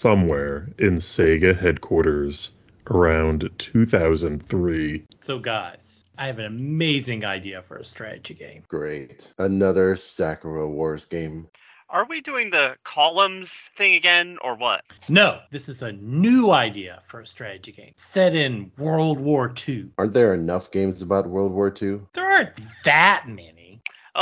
somewhere in Sega headquarters around 2003. So, guys, I have an amazing idea for a strategy game. Great. Another Sakura Wars game. Are we doing the columns thing again, or what? No, this is a new idea for a strategy game set in World War II. Aren't there enough games about World War II? There aren't that many.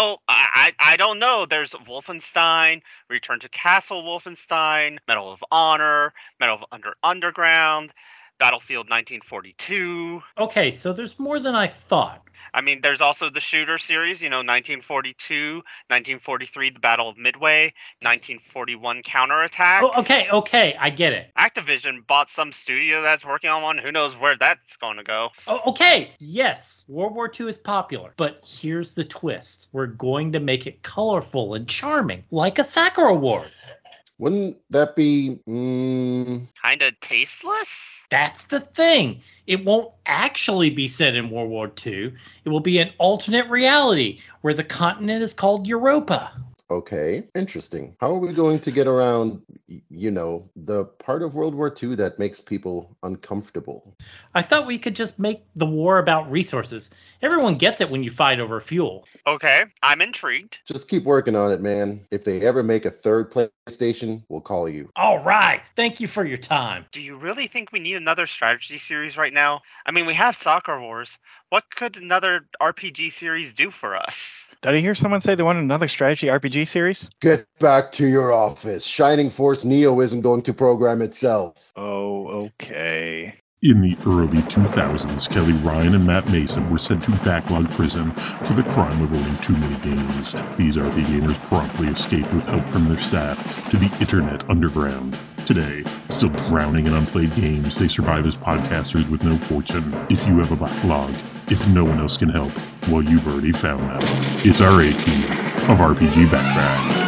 Oh, I, I don't know. There's Wolfenstein, Return to Castle Wolfenstein, Medal of Honor, Medal of Under Underground, Battlefield 1942. Okay, so there's more than I thought. I mean, there's also the shooter series, you know, 1942, 1943, the Battle of Midway, 1941 Counterattack. Oh, okay, okay, I get it. Activision bought some studio that's working on one. Who knows where that's going to go? Oh, okay, yes, World War II is popular, but here's the twist: we're going to make it colorful and charming, like a Sakura Wars. Wouldn't that be. Mm, Kind of tasteless? That's the thing. It won't actually be set in World War II. It will be an alternate reality where the continent is called Europa. Okay, interesting. How are we going to get around, you know, the part of World War II that makes people uncomfortable? I thought we could just make the war about resources. Everyone gets it when you fight over fuel. Okay, I'm intrigued. Just keep working on it, man. If they ever make a third PlayStation, we'll call you. All right. Thank you for your time. Do you really think we need another strategy series right now? I mean, we have Sakura Wars. What could another RPG series do for us? Did I hear someone say they want another strategy RPG series? Get back to your office. Shining Force Neo isn't going to program itself. Oh, okay. In the early 2000s, Kelly Ryan and Matt Mason were sent to backlog prison for the crime of owning too many games. These RP gamers promptly escaped with help from their staff to the internet underground. Today, still drowning in unplayed games, they survive as podcasters with no fortune. If you have a backlog, if no one else can help, well, you've already found them. It's our A team of RPG Backtrack.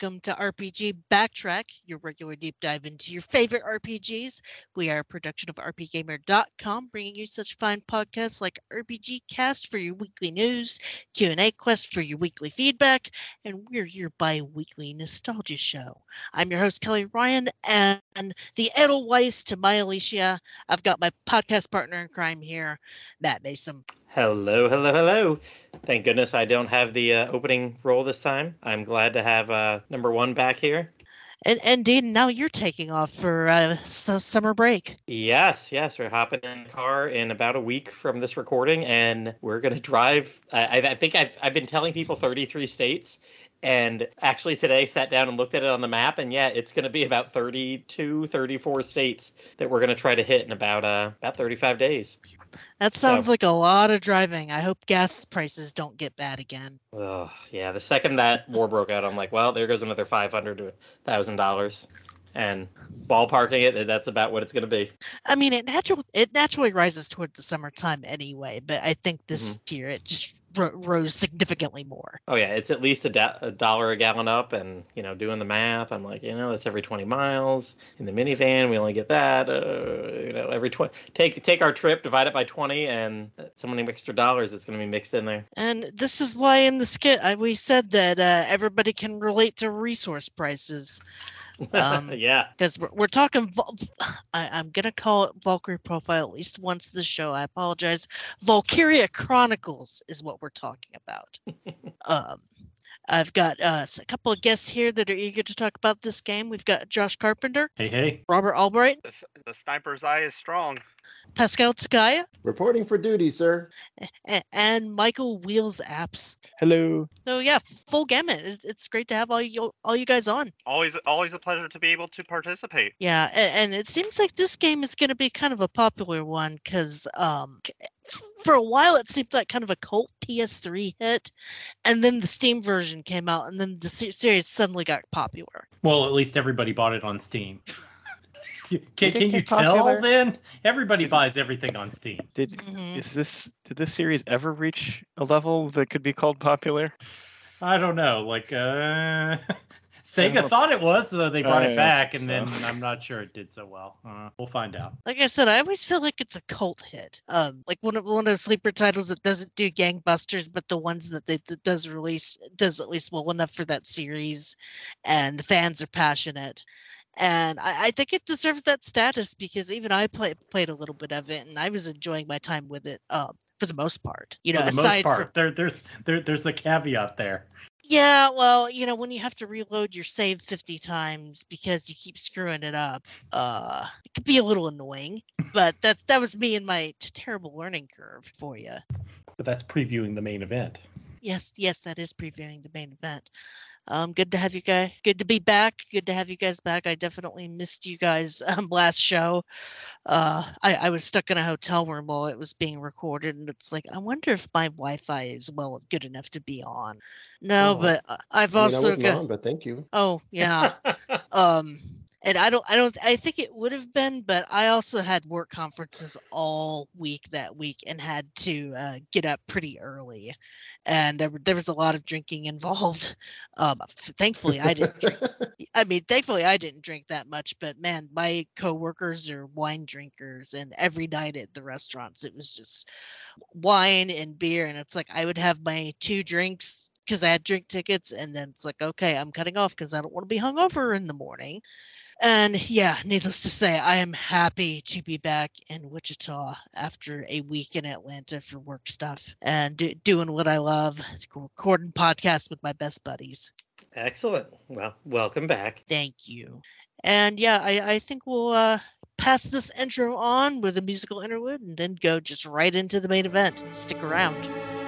Welcome to RPG Backtrack, your regular deep dive into your favorite RPGs. We are a production of RPGamer.com, bringing you such fine podcasts like RPG Cast for your weekly news, Q&A Quest for your weekly feedback, and we're your bi-weekly nostalgia show. I'm your host Kelly Ryan, and the Edelweiss to my Alicia. I've got my podcast partner in crime here, Matt Mason. Hello, hello, hello. Thank goodness I don't have the uh, opening role this time. I'm glad to have uh, number one back here. And, and Dean, now you're taking off for uh, s- summer break. Yes, yes, we're hopping in the car in about a week from this recording, and we're gonna drive. I, I I think I've I've been telling people 33 states, and actually today sat down and looked at it on the map, and yeah, it's gonna be about 32, 34 states that we're gonna try to hit in about uh about 35 days. That sounds like a lot of driving. I hope gas prices don't get bad again. Oh yeah, the second that war broke out, I'm like, well, there goes another five hundred to thousand dollars, and ballparking it, that's about what it's going to be. I mean, it natural it naturally rises toward the summertime anyway, but I think this year it just ro- rose significantly more. Oh yeah, it's at least a, da- a dollar a gallon up, and you know, doing the math, I'm like, you know, that's every 20 miles. In the minivan, we only get that. Uh, you know, every 20. Take take our trip, divide it by 20, and so many extra dollars that's going to be mixed in there. And this is why in the skit I, we said that uh, everybody can relate to resource prices. Um, yeah. because we're, we're talking Vol- I, i'm gonna call it valkyrie profile at least once this show i apologize valkyria chronicles is what we're talking about um i've got uh, s- a couple of guests here that are eager to talk about this game we've got josh carpenter Hey, hey. robert albright The, the sniper's eye is strong. Pascal Tekaia, Reporting for duty, sir. and michael wheels apps Hello. so yeah full gamut it's, it's great to have all you all you guys on Always, always a pleasure to be able to participate. Yeah, and, and it seems like this game is going to be kind of a popular one because um, for a while it seemed like kind of a cult PS3 hit, and then the Steam version came out, and then the series suddenly got popular. Well, at least everybody bought it on Steam. Can, can you get tell then? Everybody Did- buys everything on Steam. Did Mhm. is this did this series ever reach a level that could be called popular? I don't know. Like, uh, Sega thought it was, so they brought I it back, and so. then I'm not sure it did so well. Uh, we'll find out. Like I said, I always feel like it's a cult hit. Um, like one of one of those sleeper titles that doesn't do gangbusters, but the ones that they that does release does at least well enough for that series, and the fans are passionate. And I, I think it deserves that status because even I play, played a little bit of it, and I was enjoying my time with it um, for the most part. You know, For the most aside part, from there, there's there, there's a caveat there. yeah, well, you know, when you have to reload your save 50 times because you keep screwing it up, uh, it could be a little annoying. But that's that was me and my terrible learning curve for you. But that's previewing the main event. Yes, yes, that is previewing the main event. Um, good to have you guys. Good to be back. Good to have you guys back. I definitely missed you guys um, last show. Uh, I, I was stuck in a hotel room while it was being recorded, and it's like I wonder if my Wi-Fi is well good enough to be on. No, Oh, but uh, I've I mean, also wasn't got. on, but thank you. Oh yeah. um and i don't i don't i think it would have been but i also had work conferences all week that week and had to uh, get up pretty early. And there, there was a lot of drinking involved. Um thankfully i didn't drink i mean thankfully i didn't drink that much but man my coworkers are wine drinkers and every night at the restaurants it was just wine and beer and it's like i would have my two drinks because i had drink tickets and then it's like okay i'm cutting off because i don't want to be hungover in the morning and yeah needless to say i am happy to be back in wichita after a week in atlanta for work stuff and do, doing what i love recording podcasts with my best buddies Excellent. Well, welcome back. Thank you. And yeah, I, I think we'll uh, pass this intro on with a musical interlude and then go just right into the main event. Stick around.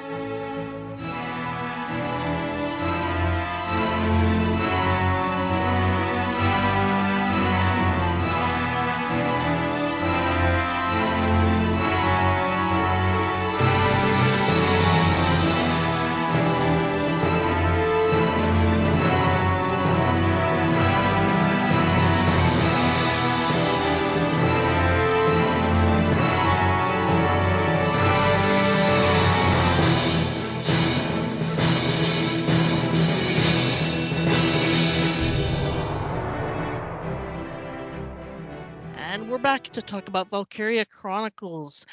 We're back to talk about Valkyria Chronicles.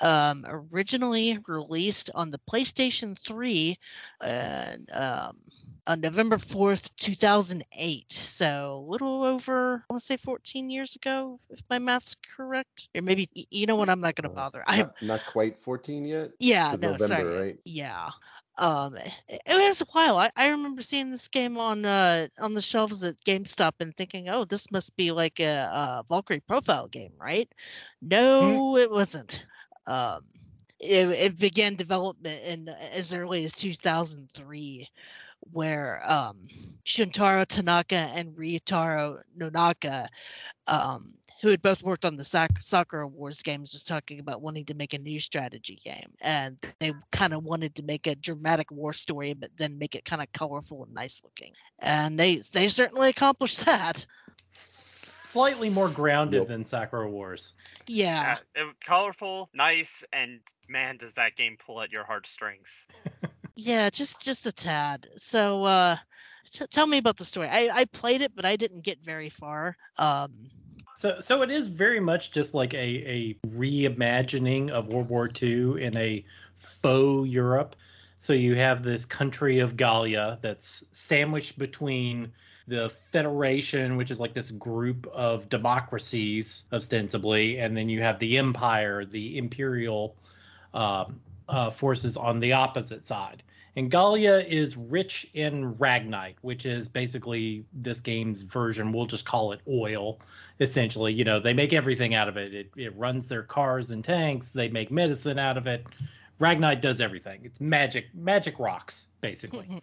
Um, originally released on the PlayStation 3 and, um, on November 4th, 2008. So a little over, I want to say 14 years ago, if my math's correct. Or maybe, you know what, I'm not going to bother. I, Not, not quite 14 yet. yeah, no, November, sorry. right? Yeah. Um, it, it was a while. I, I remember seeing this game on uh on the shelves at GameStop and thinking, oh, this must be like a, a Valkyrie profile game, right? No, it wasn't. Um, it, it began development in as early as 2003, where um Shuntaro Tanaka and Ryutaro Nonaka um, who had both worked on the Sac- Sakura Wars games, was talking about wanting to make a new strategy game, and they kind of wanted to make a dramatic war story, but then make it kind of colorful and nice looking, and they they certainly accomplished that. Slightly more grounded Yep. than Sakura Wars. Yeah, Uh, it- colorful, nice, and man, does that game pull at your heartstrings. yeah, just just a tad. So, uh, t- tell me about the story. I I played it, but I didn't get very far. Um, So, so it is very much just like a, a reimagining of World War II in a faux Europe. So you have this country of Gallia that's sandwiched between the Federation, which is like this group of democracies, ostensibly, and then you have the Empire, the Imperial um, uh, forces on the opposite side. And Gallia is rich in Ragnite, which is basically this game's version. We'll just call it oil essentially. You know they make everything out of it. it it runs their cars and tanks. They make medicine out of it. Ragnite does everything. It's magic magic rocks basically.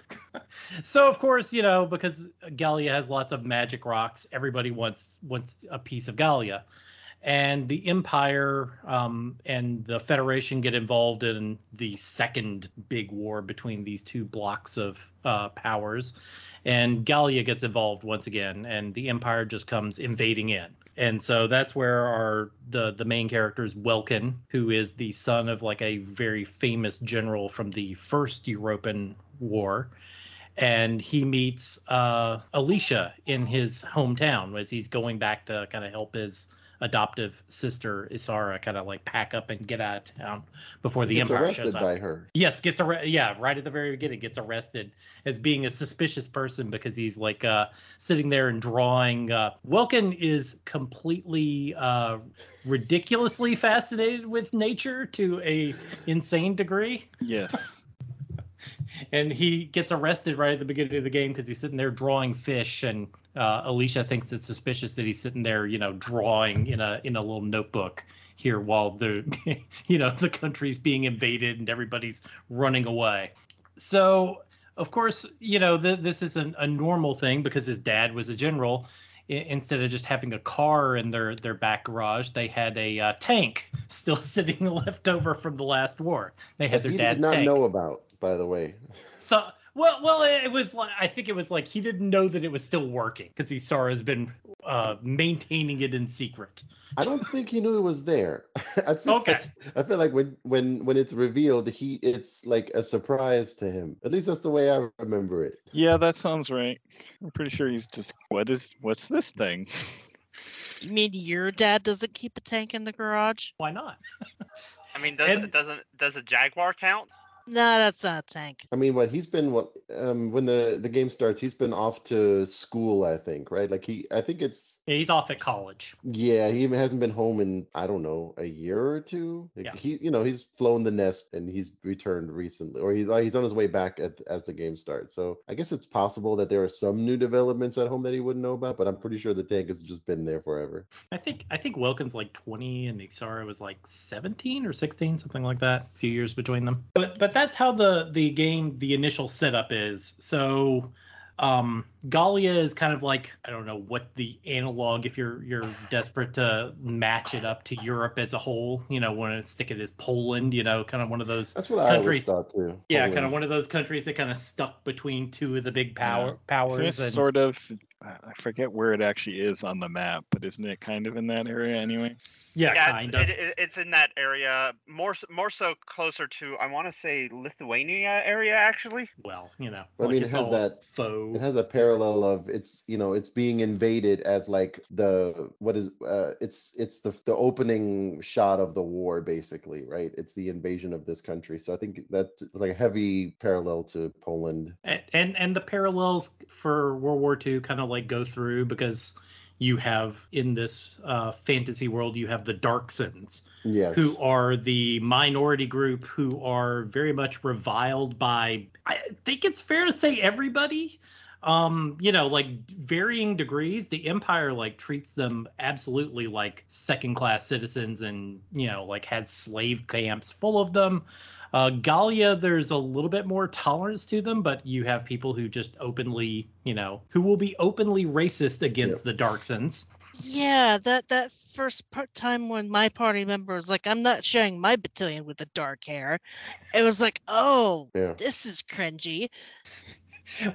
So of course you know because gallia has lots of magic rocks everybody wants wants a piece of gallia and the Empire um, and the Federation get involved in the second big war between these two blocks of uh, powers. And Gallia gets involved once again, and the Empire just comes invading in. And so that's where our the the main character is Welkin, who is the son of like a very famous general from the first European war and he meets uh, Alicia in his hometown as he's going back to kind of help his adoptive sister Isara kind of like pack up and get out of town before the Gets Empire arrested shows up. by her. Yes, gets arrested. Yeah, right at the very beginning, gets arrested as being a suspicious person because he's like uh, sitting there and drawing. Uh, Welkin is completely uh, ridiculously fascinated with nature to a insane degree Yes. and he gets arrested right at the beginning of the game because he's sitting there drawing fish and uh, alicia thinks it's suspicious that he's sitting there you know drawing in a in a little notebook here while the you know the country's being invaded and everybody's running away. So of course you know th- this is an, a normal thing because his dad was a general. I- instead of just having a car in their their back garage they had a uh, tank still sitting left over from the last war. They had That their he dad's did not tank. know about, by the way. so well, well, it was like I think it was like he didn't know that it was still working because Isara has been uh, maintaining it in secret. I don't think he knew it was there. I feel Okay. like, I feel like when when when it's revealed, he it's like a surprise to him. At least that's the way I remember it. Yeah, that sounds right. I'm pretty sure he's just what is what's this thing? You mean your dad doesn't keep a tank in the garage? Why not? I mean, does And- doesn't does a Jaguar count? No, that's not tank. I mean, what he's been what um when the the game starts, he's been off to school. I think right. Like he, I think it's Yeah, he's off at college. yeah. He hasn't been home in I don't know a year or two. Like Yeah. he, you know, he's flown the nest and he's returned recently, or he's uh, he's on his way back at, as the game starts. So I guess it's possible that there are some new developments at home that he wouldn't know about. But I'm pretty sure the tank has just been there forever. I think I think Welkin's like 20 and Isara was like 17 or 16, something like that. A few years between them. But but that's how the the game the initial setup is. So um Gallia is kind of like I don't know what the analog if you're you're desperate to match it up to Europe as a whole, you know, want to stick it as Poland, you know, kind of one of those That's what I always thought too. yeah, kind of one of those countries that kind of stuck between two of the big power powers. Isn't and- sort of I forget where it actually is on the map, but isn't it kind of in that area anyway? Yeah, yeah, kind it's, of. it, it- it's in that area, more more so closer to I want to say Lithuania area actually. well, you know, I like mean, it has that- faux. It has a parallel of it's you know it's being invaded as like the what is uh it's it's the the opening shot of the war basically right it's the invasion of this country so I think that's like a heavy parallel to Poland and, and and the parallels for World War II kind of like go through because you have in this uh, fantasy world you have the Darcsens yes. who are the minority group who are very much reviled by I think it's fair to say everybody. Um you know like varying degrees the empire like treats them absolutely like second class citizens and you know like has slave camps full of them uh gallia there's a little bit more tolerance to them but you have people who just openly you know who will be openly racist against the darcsens Yeah, that that first part time when my party member was like, "I'm not sharing my battalion with the dark hair," it was like, "Oh, yeah. this is cringy."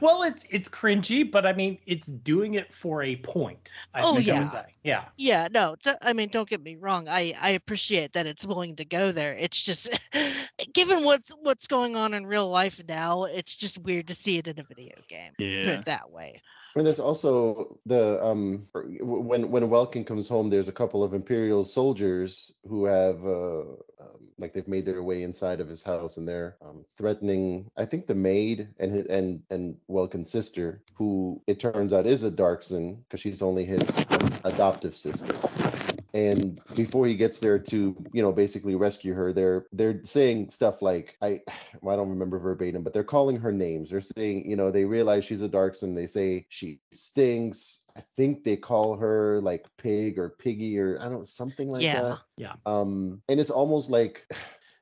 Well, it's it's cringy, but I mean, it's doing it for a point. I Oh, think I yeah. say. Yeah. Yeah, no, th- I mean, don't get me wrong. I I appreciate that it's willing to go there. It's just, given what's what's going on in real life now, it's just weird to see it in a video game. Put Yeah. it that way. and there's also the um when when Welkin comes home there's a couple of imperial soldiers who have uh um, like they've made their way inside of his house and they're um, threatening I think the maid and his and and Welkin's sister who it turns out is a Darcsen because she's only his adoptive sister. And before he gets there to you know basically rescue her they're they're saying stuff like i well, i don't remember verbatim but they're calling her names. They're saying you know they realize she's a darcsen they say she stinks. I think they call her like pig or piggy or i don't something like Yeah. that. Yeah. um and it's almost like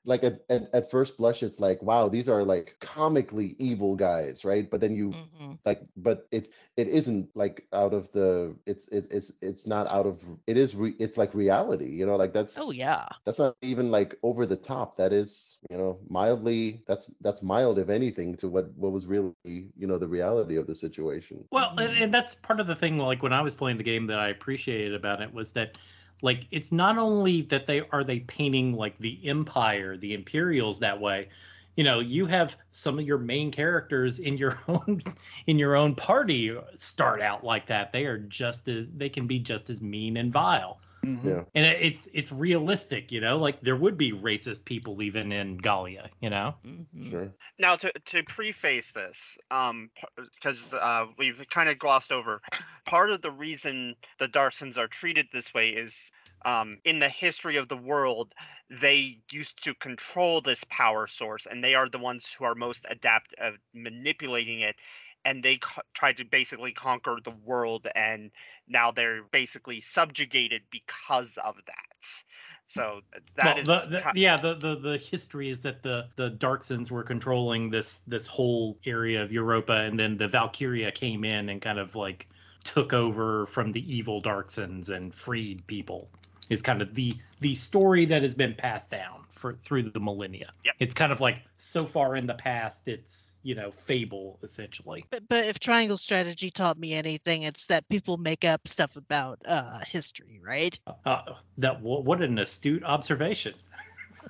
like at, at, at first blush it's like wow these are like comically evil guys right but then you Mhm. like but it it isn't like out of the it's it's it's it's not out of it is re, it's like reality you know like that's Oh yeah. that's not even like over the top that is you know mildly that's that's mild if anything to what what was really you know the reality of the situation Well, and, and that's part of the thing. Like when I was playing the game, that I appreciated about it was that, like, it's not only that they are they painting like the Empire, the Imperials that way. You know, you have some of your main characters in your own in your own party start out like that. They are just as they can be just as mean and vile. Mhm. yeah And it- it's it's realistic, you know. Like there would be racist people even in Gallia, you know. Mhm. sure Now, to to preface this, um, because uh, we've kind of glossed over, part of the reason the Darcsens are treated this way is, um, in the history of the world, they used to control this power source, and they are the ones who are most adept at manipulating it. And they co- tried to basically conquer the world, and now they're basically subjugated because of that. Hmm. So that is well, the, the, ki- yeah, the, the the history is that the the Darcsens were controlling this this whole area of Europa, and then the Valkyria came in and kind of like took over from the evil Darcsens and freed people. Is kind of the the story that has been passed down for through the millennia. Yep. It's kind of like so far in the past, it's you know fable essentially. But, but if triangle strategy taught me anything, it's that people make up stuff about uh, history, right? Uh, that wha- what an astute observation.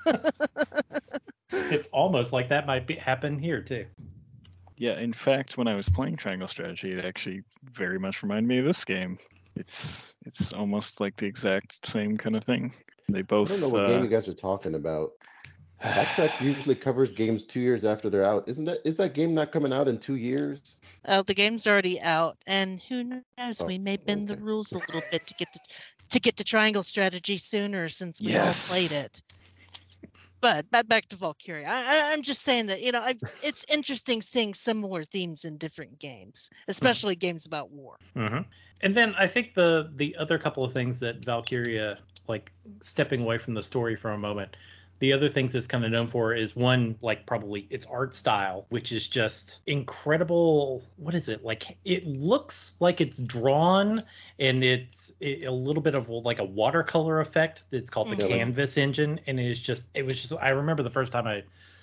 it's almost like that might be happen here too. Yeah, in fact, when I was playing Triangle Strategy, it actually very much reminded me of this game. It's it's almost like the exact same kind of thing. They both. i don't know what uh, game you guys are talking about backtrack usually covers games two years after they're out isn't that is that game not coming out in two years Uh, the game's already out, and who knows? Oh, we may bend the rules a little bit to get to, to get to triangle strategy sooner, since we Yes. all played it. But back back to Valkyria. I, I'm just saying that you know I've, it's interesting seeing similar themes in different games, especially games about war. hmm And then I think the the other couple of things that Valkyria, like stepping away from the story for a moment, the other things it's kind of known for is one, like probably its art style, which is just incredible. What is it like? It looks like it's drawn, and it's a a little bit of like a watercolor effect. It's called the. Yeah, Canvas engine, and it is just it was just. I remember the first time I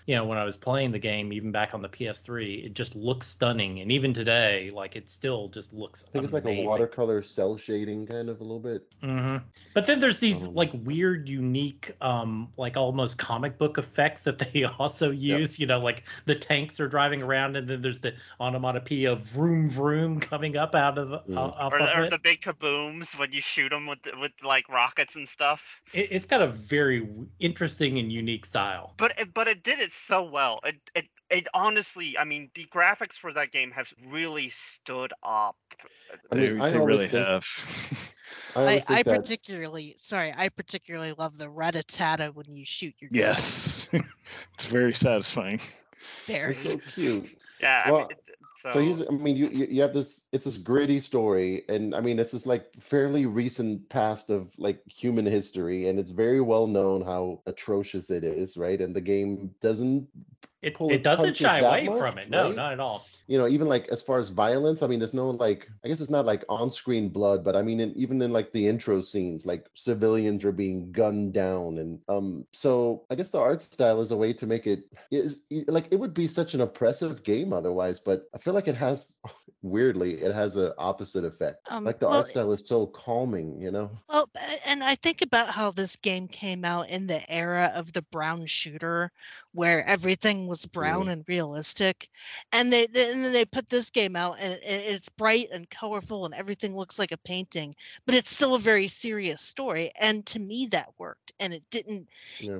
you know, when I was playing the game, even back on the PS3, it just looks stunning. And even today, like it still just looks i think it's like a watercolor cell shading kind of a little bit hmm But then there's these Um, like weird, unique, um, like almost comic book effects that they also use. You know, like the tanks are driving around, and then there's the onomatopoeia of vroom vroom coming up out of the, Mm. o- off or, of the- or it. the big kabooms when you shoot them with with like rockets and stuff. it. It's got a very interesting and unique style. But it, but it did it so well. It it it honestly, I mean, the graphics for that game have really stood up. Uh, I They, mean, I they always really think- have. i I, I particularly sorry, I particularly love the rat-a-tata when you shoot your yes, it's very satisfying. very. it's so cute Yeah. I mean, it- so, So he's, I mean, you, you you have this. It's this gritty story, and I mean, it's this like fairly recent past of like human history, and it's very well known how atrocious it is, right? And the game doesn't, It, Pull it it doesn't shy away much, from it. No, right? not at all. you know, even like as far as violence. I mean, there's no like, I guess it's not like on-screen blood, but I mean, in, even in like the intro scenes, like civilians are being gunned down, and um, so I guess the art style is a way to make it is like it would be such an oppressive game otherwise, but I feel like it has weirdly it has an opposite effect. Um, like the well, art style is so calming, you know. Well, and I think about how this game came out in the era of the brown shooter, where everything was brown mm. and realistic, and they, they and then they put this game out and it, it's bright and colorful and everything looks like a painting, but it's still a very serious story. And to me, that worked, and it didn't. Yeah.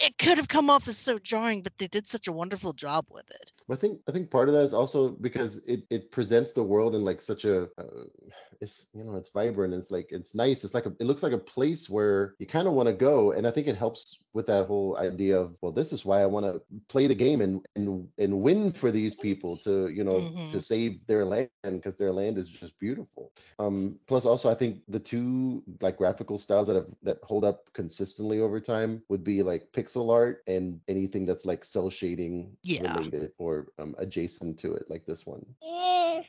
It could have come off as so jarring, but they did such a wonderful job with it. I think I think part of that is also because it, it presents the world in like such a uh, it's you know it's vibrant it's like it's nice it's like a, it looks like a place where you kind of want to go and I think it helps with that whole idea of well this is why I want to play the game and and and win for these people to you know Mhm. to save their land because their land is just beautiful. Um, plus also I think the two like graphical styles that have that hold up consistently over time would be like pixel art and anything that's like cell shading Yeah. related or um, adjacent to it like this one.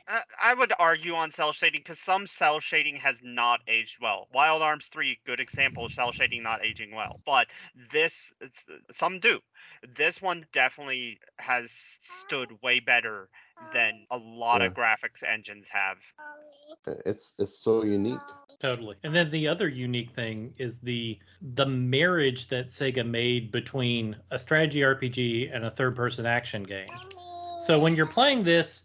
I, I would argue on cell shading because some cell shading has not aged well. Wild Arms 3, good example of cell shading not aging well. But this, it's, some do. This one definitely has stood way better than a lot of graphics engines have. It's it's so unique. Totally. And then the other unique thing is the the marriage that Sega made between a strategy RPG and a third person action game. So when you're playing this,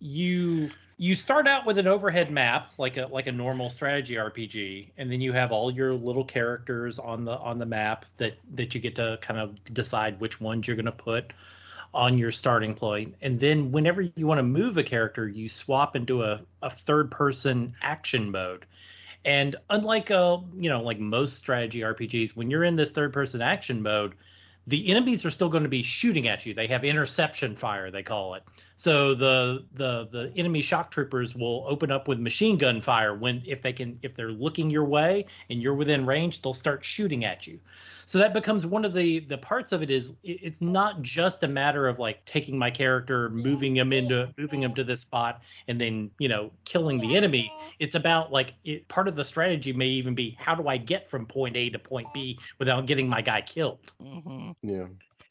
you you start out with an overhead map like a like a normal strategy RPG and then you have all your little characters on the on the map that that you get to kind of decide which ones you're going to put on your starting point. And then whenever you want to move a character you swap into a, a third person action mode. And unlike a you know like most strategy rpgs when you're in this third person action mode the enemies are still going to be shooting at you. They have interception fire they call it. So the the the enemy shock troopers will open up with machine gun fire when if they can if they're looking your way and you're within range they'll start shooting at you. So that becomes one of the the parts of it is it- it's not just a matter of like taking my character moving him into moving him to this spot and then you know killing the enemy. It's about like it, part of the strategy may even be how do i get from point a to point b without getting my guy killed? Hmm Yeah.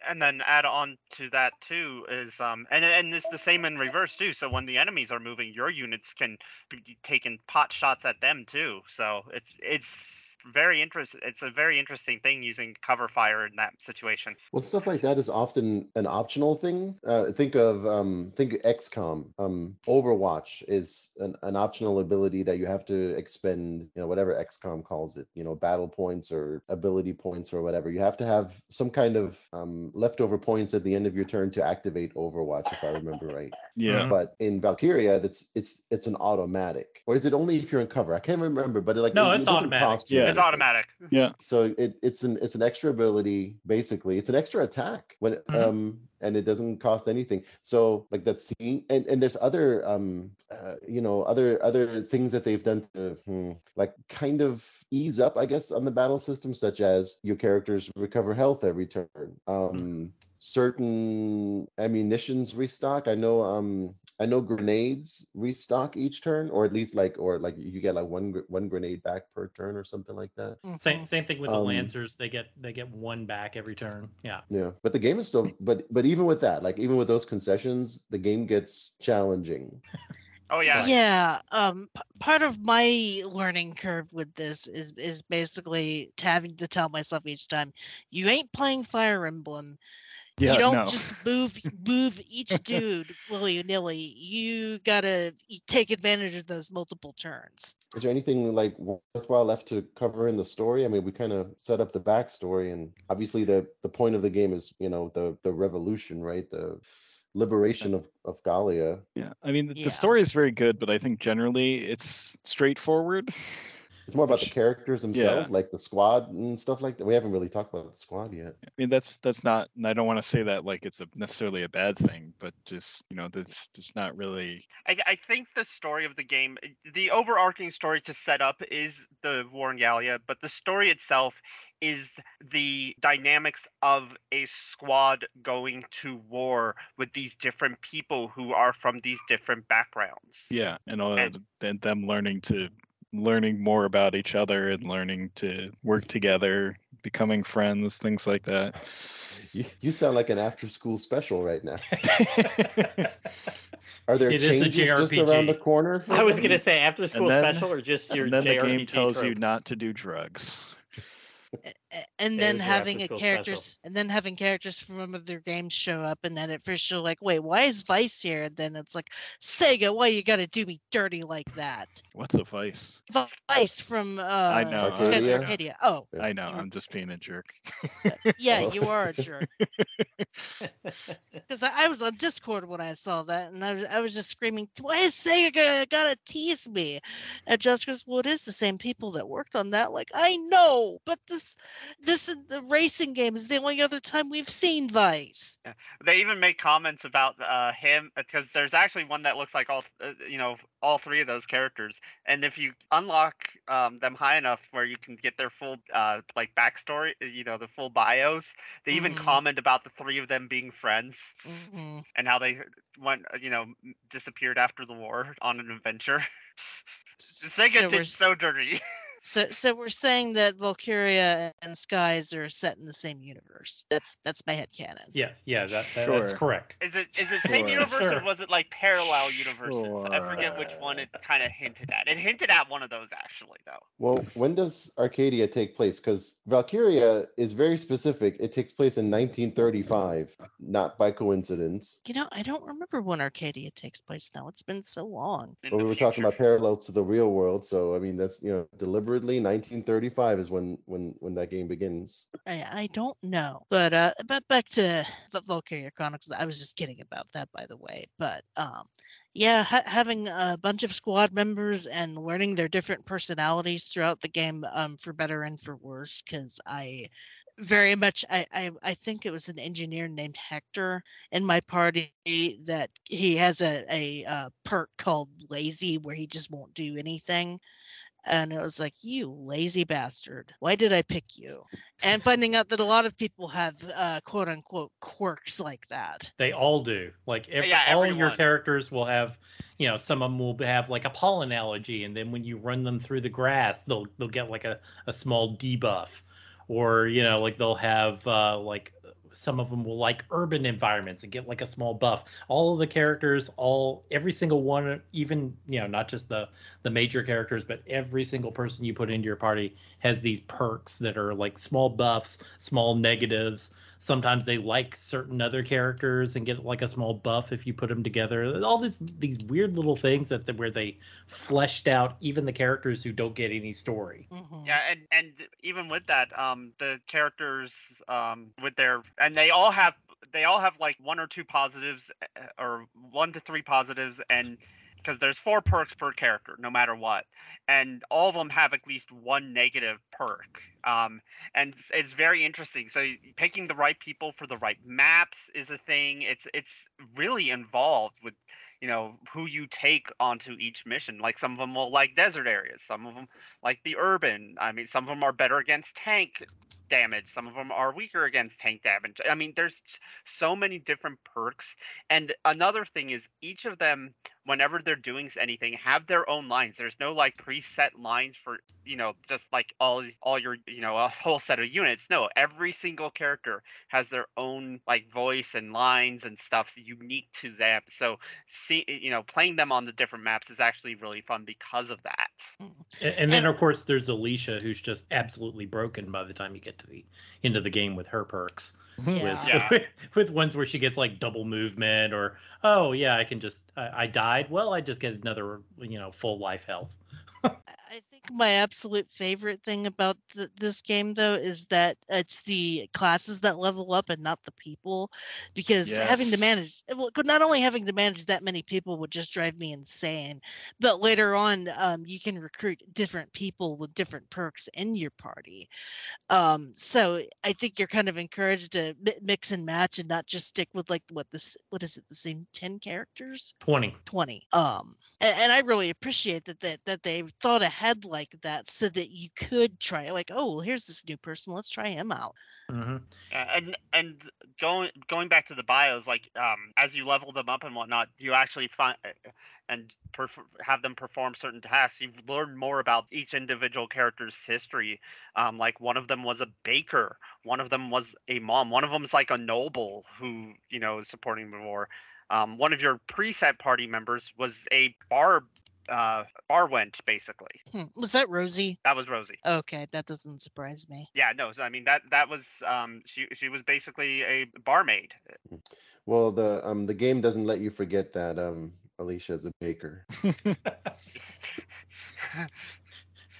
and then add on to that too is um and and it's the same in reverse too so when the enemies are moving your units can be taking pot shots at them too so it's it's very interesting it's a very interesting thing using cover fire in that situation Well, stuff like that is often an optional thing. Uh, think of um, think of XCOM. Um, Overwatch is an, an optional ability that you have to expend. You know, whatever XCOM calls it. You know, battle points or ability points or whatever. You have to have some kind of um, leftover points at the end of your turn to activate Overwatch, if I remember right. Yeah. But in Valkyria, that's it's it's an automatic. Or is it only if you're in cover? I can't remember. But it, like No, it- it it's doesn't automatic. cost Yeah. it's anything. automatic Yeah. So it, it's an it's an extra ability basically. It's an extra attack when Mhm. um and it doesn't cost anything. So like that scene and and there's other um uh, you know other other things that they've done to hmm, like kind of ease up I guess on the battle system such as your characters recover health every turn. Um certain ammunitions restock. I know um I know grenades restock each turn or at least like or like you get like one gr- one grenade back per turn or something like that. same same thing with the Um, lancers they get they get one back every turn yeah Yeah, but the game is still, but but even with that, like even with those concessions, the game gets challenging. oh yeah Yeah. Um, p- part of my learning curve with this is is basically having to tell myself each time, you ain't playing Fire Emblem. Yeah. you don't no. just move move each dude willy nilly. You gotta take advantage of those multiple turns. Is there anything like worthwhile left to cover in the story? I mean, we kind of set up the backstory, and obviously the the point of the game is you know the the revolution, right? The liberation of of Gallia. Yeah. I mean, the, Yeah. the story is very good, but I think generally it's straightforward. It's more about the characters themselves, like the squad and stuff like that. We haven't really talked about the squad yet. I mean, that's that's not, and I don't want to say that like it's a necessarily a bad thing, but just you know, that's just not really. I, I think the story of the game, the overarching story to set up is the War in Gallia, but the story itself is the dynamics of a squad going to war with these different people who are from these different backgrounds. Yeah, and all And- that, then them learning to learning more about each other and learning to work together, becoming friends, things like that. You, you sound like an after school special right now. Are there It is a changes just around the corner? I was gonna say after school then- special or just your and then the game JRPG tells you not to do drugs. A- and then having a after-school characters special. and then having characters from other games show up and then at first you're like wait why is Vyse here and then it's like sega why you gotta do me dirty like that What's a vice? Vyse from uh i know, Skies of Arcadia. arcadia oh I know. I'm just being a jerk. yeah you are a jerk because I, I was on discord when i saw that and i was i was just screaming why is sega gonna, gotta tease me and josh goes well it is the same people that worked on that like i know but this this is the racing game is the only other time we've seen Vyse they even make comments about uh, him because there's actually one that looks like all uh, you know all three of those characters and if you unlock um, them high enough where you can get their full uh, like backstory uh, you know the full bios they even Mhm. comment about the three of them being friends Mhm. and how they went uh, you know disappeared after the war on an adventure sega So did so dirty So, so we're saying that Valkyria and Skies are set in the same universe. That's that's my head canon. Yeah, yeah, that, that that's correct. Is it is it same Sure. universe Sure. or was it like parallel universes? I forget which one it kind of hinted at. It hinted at one of those actually, though. Well, when does Arcadia take place? Because Valkyria is very specific. It takes place in 1935, not by coincidence. You know, I don't remember when Arcadia takes place now. It's been so long. in But the we were talking about parallels to the real world, so I mean that's you know deliberately 1935 is when when when that game begins. I, I don't know. But uh but back to the Valkyria Chronicles. I was just kidding about that by the way. But um yeah, ha- having a bunch of squad members and learning their different personalities throughout the game um for better and for worse cuz I very much I, I I think it was an engineer named Hector in my party that he has a a uh, perk called lazy where he just won't do anything and it was like you lazy bastard. Why did i pick you? And finding out that a lot of people have uh, quote unquote quirks like that. They all do. Like every, Yeah, all your characters will have, you know, some of them will have like a pollen allergy, and then when you run them through the grass, they'll they'll get like a, a small debuff, or you know, like they'll have uh, like some of them will like urban environments and get like a small buff. All of the characters, all every single one, even you know, not just the the major characters, but every single person you put into your party has these perks that are like small buffs, small negatives sometimes they like certain other characters and get like a small buff if you put them together all these these weird little things that where they fleshed out even the characters who don't get any story Mhm. Yeah, and and even with that, um, the characters, um, with their and they all have they all have like one or two positives, uh, or one to three positives, and because there's four perks per character, no matter what, and all of them have at least one negative perk. Um, and it's, it's very interesting. So picking the right people for the right maps is a thing. It's it's really involved with you know who you take onto each mission. Like some of them will like desert areas, some of them like the urban. I mean, some of them are better against tank damage. Some of them are weaker against tank damage. I mean, there's so many different perks. And another thing is each of them, whenever they're doing anything, have their own lines. There's no like preset lines for you know just like all all your you know a whole set of units. No, every single character has their own like voice and lines and stuff unique to them. So see you know playing them on the different maps is actually really fun because of that. Mm. A- and then And- of course there's alicia who's just absolutely broken by the time you get to the end of the game with her perks mm-hmm. Yeah. with Yeah. with ones where she gets like double movement or oh yeah i can just I, I died well i just get another you know full life health I- think my absolute favorite thing about th- this game, though, is that it's the classes that level up and not the people. Because having to manage, well, not only having to manage that many people would just drive me insane, but later on, um, you can recruit different people with different perks in your party. Um, so I think you're kind of encouraged to mi- mix and match and not just stick with like what this, what is it, the same 10 characters? 20 20 um and, and i really appreciate that that that they've thought ahead like that so that you could try like oh well here's this new person let's try him out Mhm. And and going going back to the bios, like um, as you level them up and whatnot, you actually find and perf- have them perform certain tasks. You've learned more about each individual character's history. Um, like one of them was a baker, one of them was a mom, one of them's like a noble who you know is supporting the war. Um, one of your preset party members was a bar uh, Barwent, basically. Hmm, Was that Rosie? That was Rosie. Okay, that doesn't surprise me. Yeah, no, so, I mean that that was um she she was basically a barmaid. Well, the um the game doesn't let you forget that um Alicia is a baker.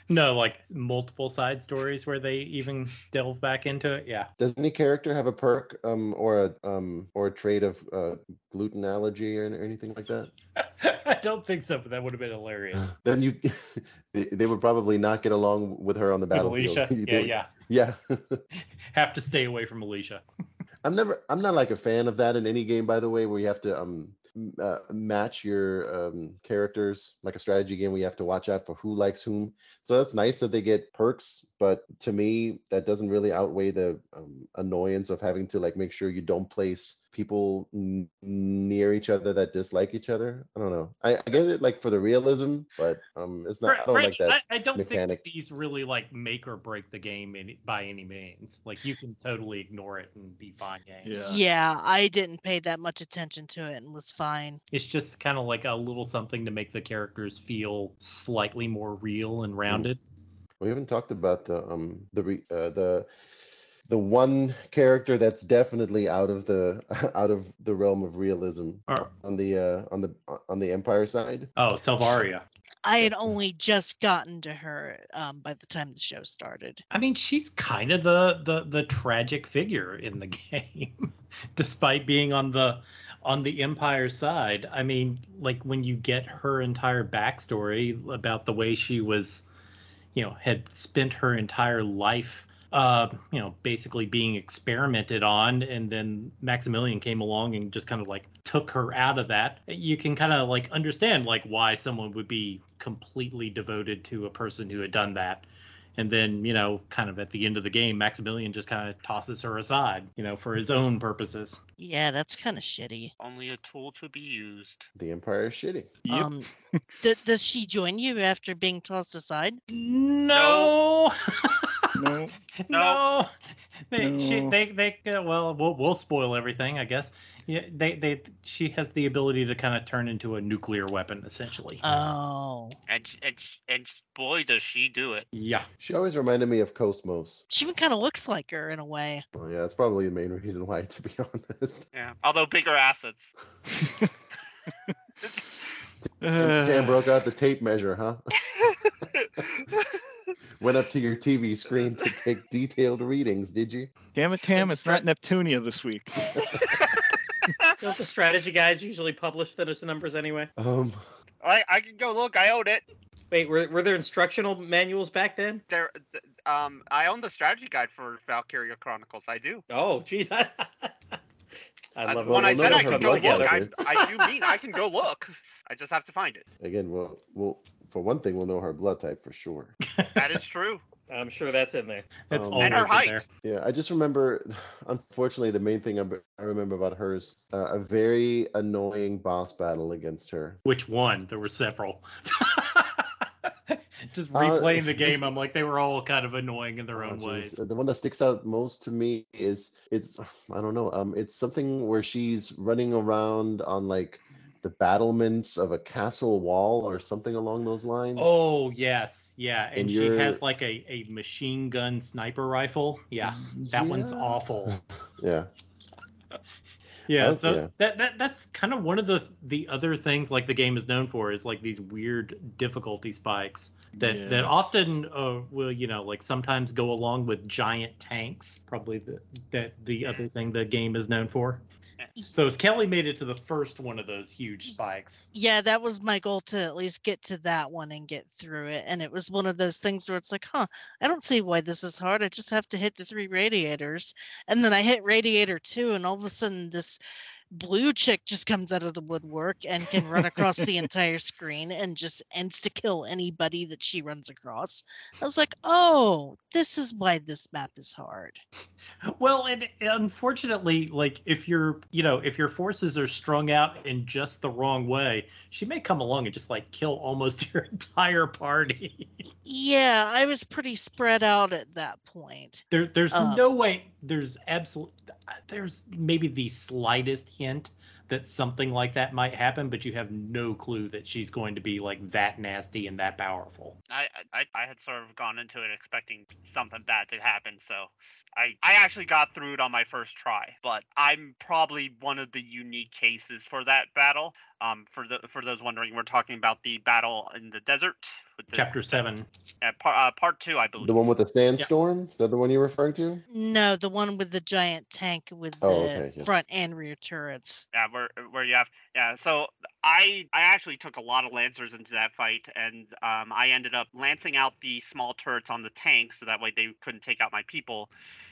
No, like multiple side stories where they even delve back into it. Yeah. Does any character have a perk um or a um or a trait of uh, gluten allergy or, or anything like that? I don't think so, but that would have been hilarious. Then you they, would probably not get along with her on the battlefield. Alicia. Yeah, would- yeah. yeah. Have to stay away from Alicia. I'm never I'm not like a fan of that in any game by the way where you have to um uh, match your um characters like a strategy game where you have to watch out for who likes whom. So that's nice that they get perks, but to me that doesn't really outweigh the um, annoyance of having to like make sure you don't place people n- near each other that dislike each other. I don't know. I, I get it like for the realism, but um it's not I don't like that. I, I don't mechanic. think these really like make or break the game any, by any means. Like you can totally ignore it and be fine games. Yeah. Yeah, I didn't pay that much attention to it and was fine. It's just kind of like a little something to make the characters feel slightly more real and rounded. We haven't talked about the um the re, uh, the the one character that's definitely out of the out of the realm of realism Or- on the uh on the on the Empire side. Oh, Selvaria. I had only just gotten to her um, by the time the show started. I mean, she's kind of the the the tragic figure in the game, despite being on the on the Empire side. I mean, like when you get her entire backstory about the way she was, you know, had spent her entire life, uh, you know, basically being experimented on, and then Maximilian came along and just kind of like took her out of that. You can kind of like understand like why someone would be completely devoted to a person who had done that and then you know kind of at the end of the game maximilian just kind of tosses her aside you know for his own purposes Yeah, that's kind of shitty. Only a tool to be used. The Empire is shitty. Yep. Um, d- does she join you after being tossed aside? no no. no no. they, She, they they uh, well we'll we'll spoil everything i guess yeah they they she has the ability to kind of turn into a nuclear weapon essentially Oh, And sh- and and boy does she do it. yeah She always reminded me of KOS-MOS. she even kind of looks like her in a way. Oh yeah, that's probably the main reason why, to be honest. Yeah. Although bigger assets. Cam broke out the tape measure, huh? Went up to your TV screen to take detailed readings, did you? Damn it, Tam! It's not Neptunia this week. Don't the strategy guides usually publish those numbers anyway? Um, I I can go look. I own it. Wait, were, were there instructional manuals back then? There. th- Um. I own the strategy guide for Valkyria Chronicles. I do. Oh, jeez. I, I love it Well, when I said know I her can go look. I, I do mean I can go look. I just have to find it. again, we'll we'll for one thing, we'll know her blood type for sure. That is true. I'm sure that's in there. that's Um, always And her in there Yeah, I just remember, unfortunately, the main thing I remember about her is uh, a very annoying boss battle against her. which one there were several just Uh, replaying the game i'm like they were all kind of annoying in their Oh, own jeez. ways Uh, The one that sticks out most to me is it's I don't know. Um, it's something where she's running around on like the battlements of a castle wall or something along those lines. Oh yes, yeah, and, And she has like a, a machine gun sniper rifle. Yeah, that one's awful. Yeah. Yeah, so yeah. that that that's kind of one of the the other things like the game is known for is like these weird difficulty spikes that that often uh, will you know like sometimes go along with giant tanks. Probably the that the other thing the game is known for. So as Kelly made it to the first one of those huge spikes. Yeah, that was my goal to at least get to that one and get through it. And it was one of those things where it's like, huh, I don't see why this is hard. I just have to hit the three radiators. And then I hit radiator two, and all of a sudden, this blue chick just comes out of the woodwork and can run across the entire screen and just ends to kill anybody that she runs across. I was like, oh, this is why this map is hard. Well, and unfortunately, like if your you know if your forces are strung out in just the wrong way, she may come along and just like kill almost your entire party. Yeah, I was pretty spread out at that point. there, there's Uh. no way. There's absolute. there's maybe the slightest hint that something like that might happen, but you have no clue that she's going to be like that nasty and that powerful. I, I I had sort of gone into it expecting something bad to happen, so I I actually got through it on my first try. But I'm probably one of the unique cases for that battle. Um, for the for those wondering, we're talking about the battle in the desert. With the, Chapter seven. Uh, part, uh, part two, I believe. The one with the sandstorm? Is that the one you're referring to? No, the one with the giant tank with the Oh, okay, yeah. front and rear turrets. Yeah, where where you have yeah. So I I actually took a lot of lancers into that fight, and um, I ended up lancing out the small turrets on the tank, so that way they couldn't take out my people,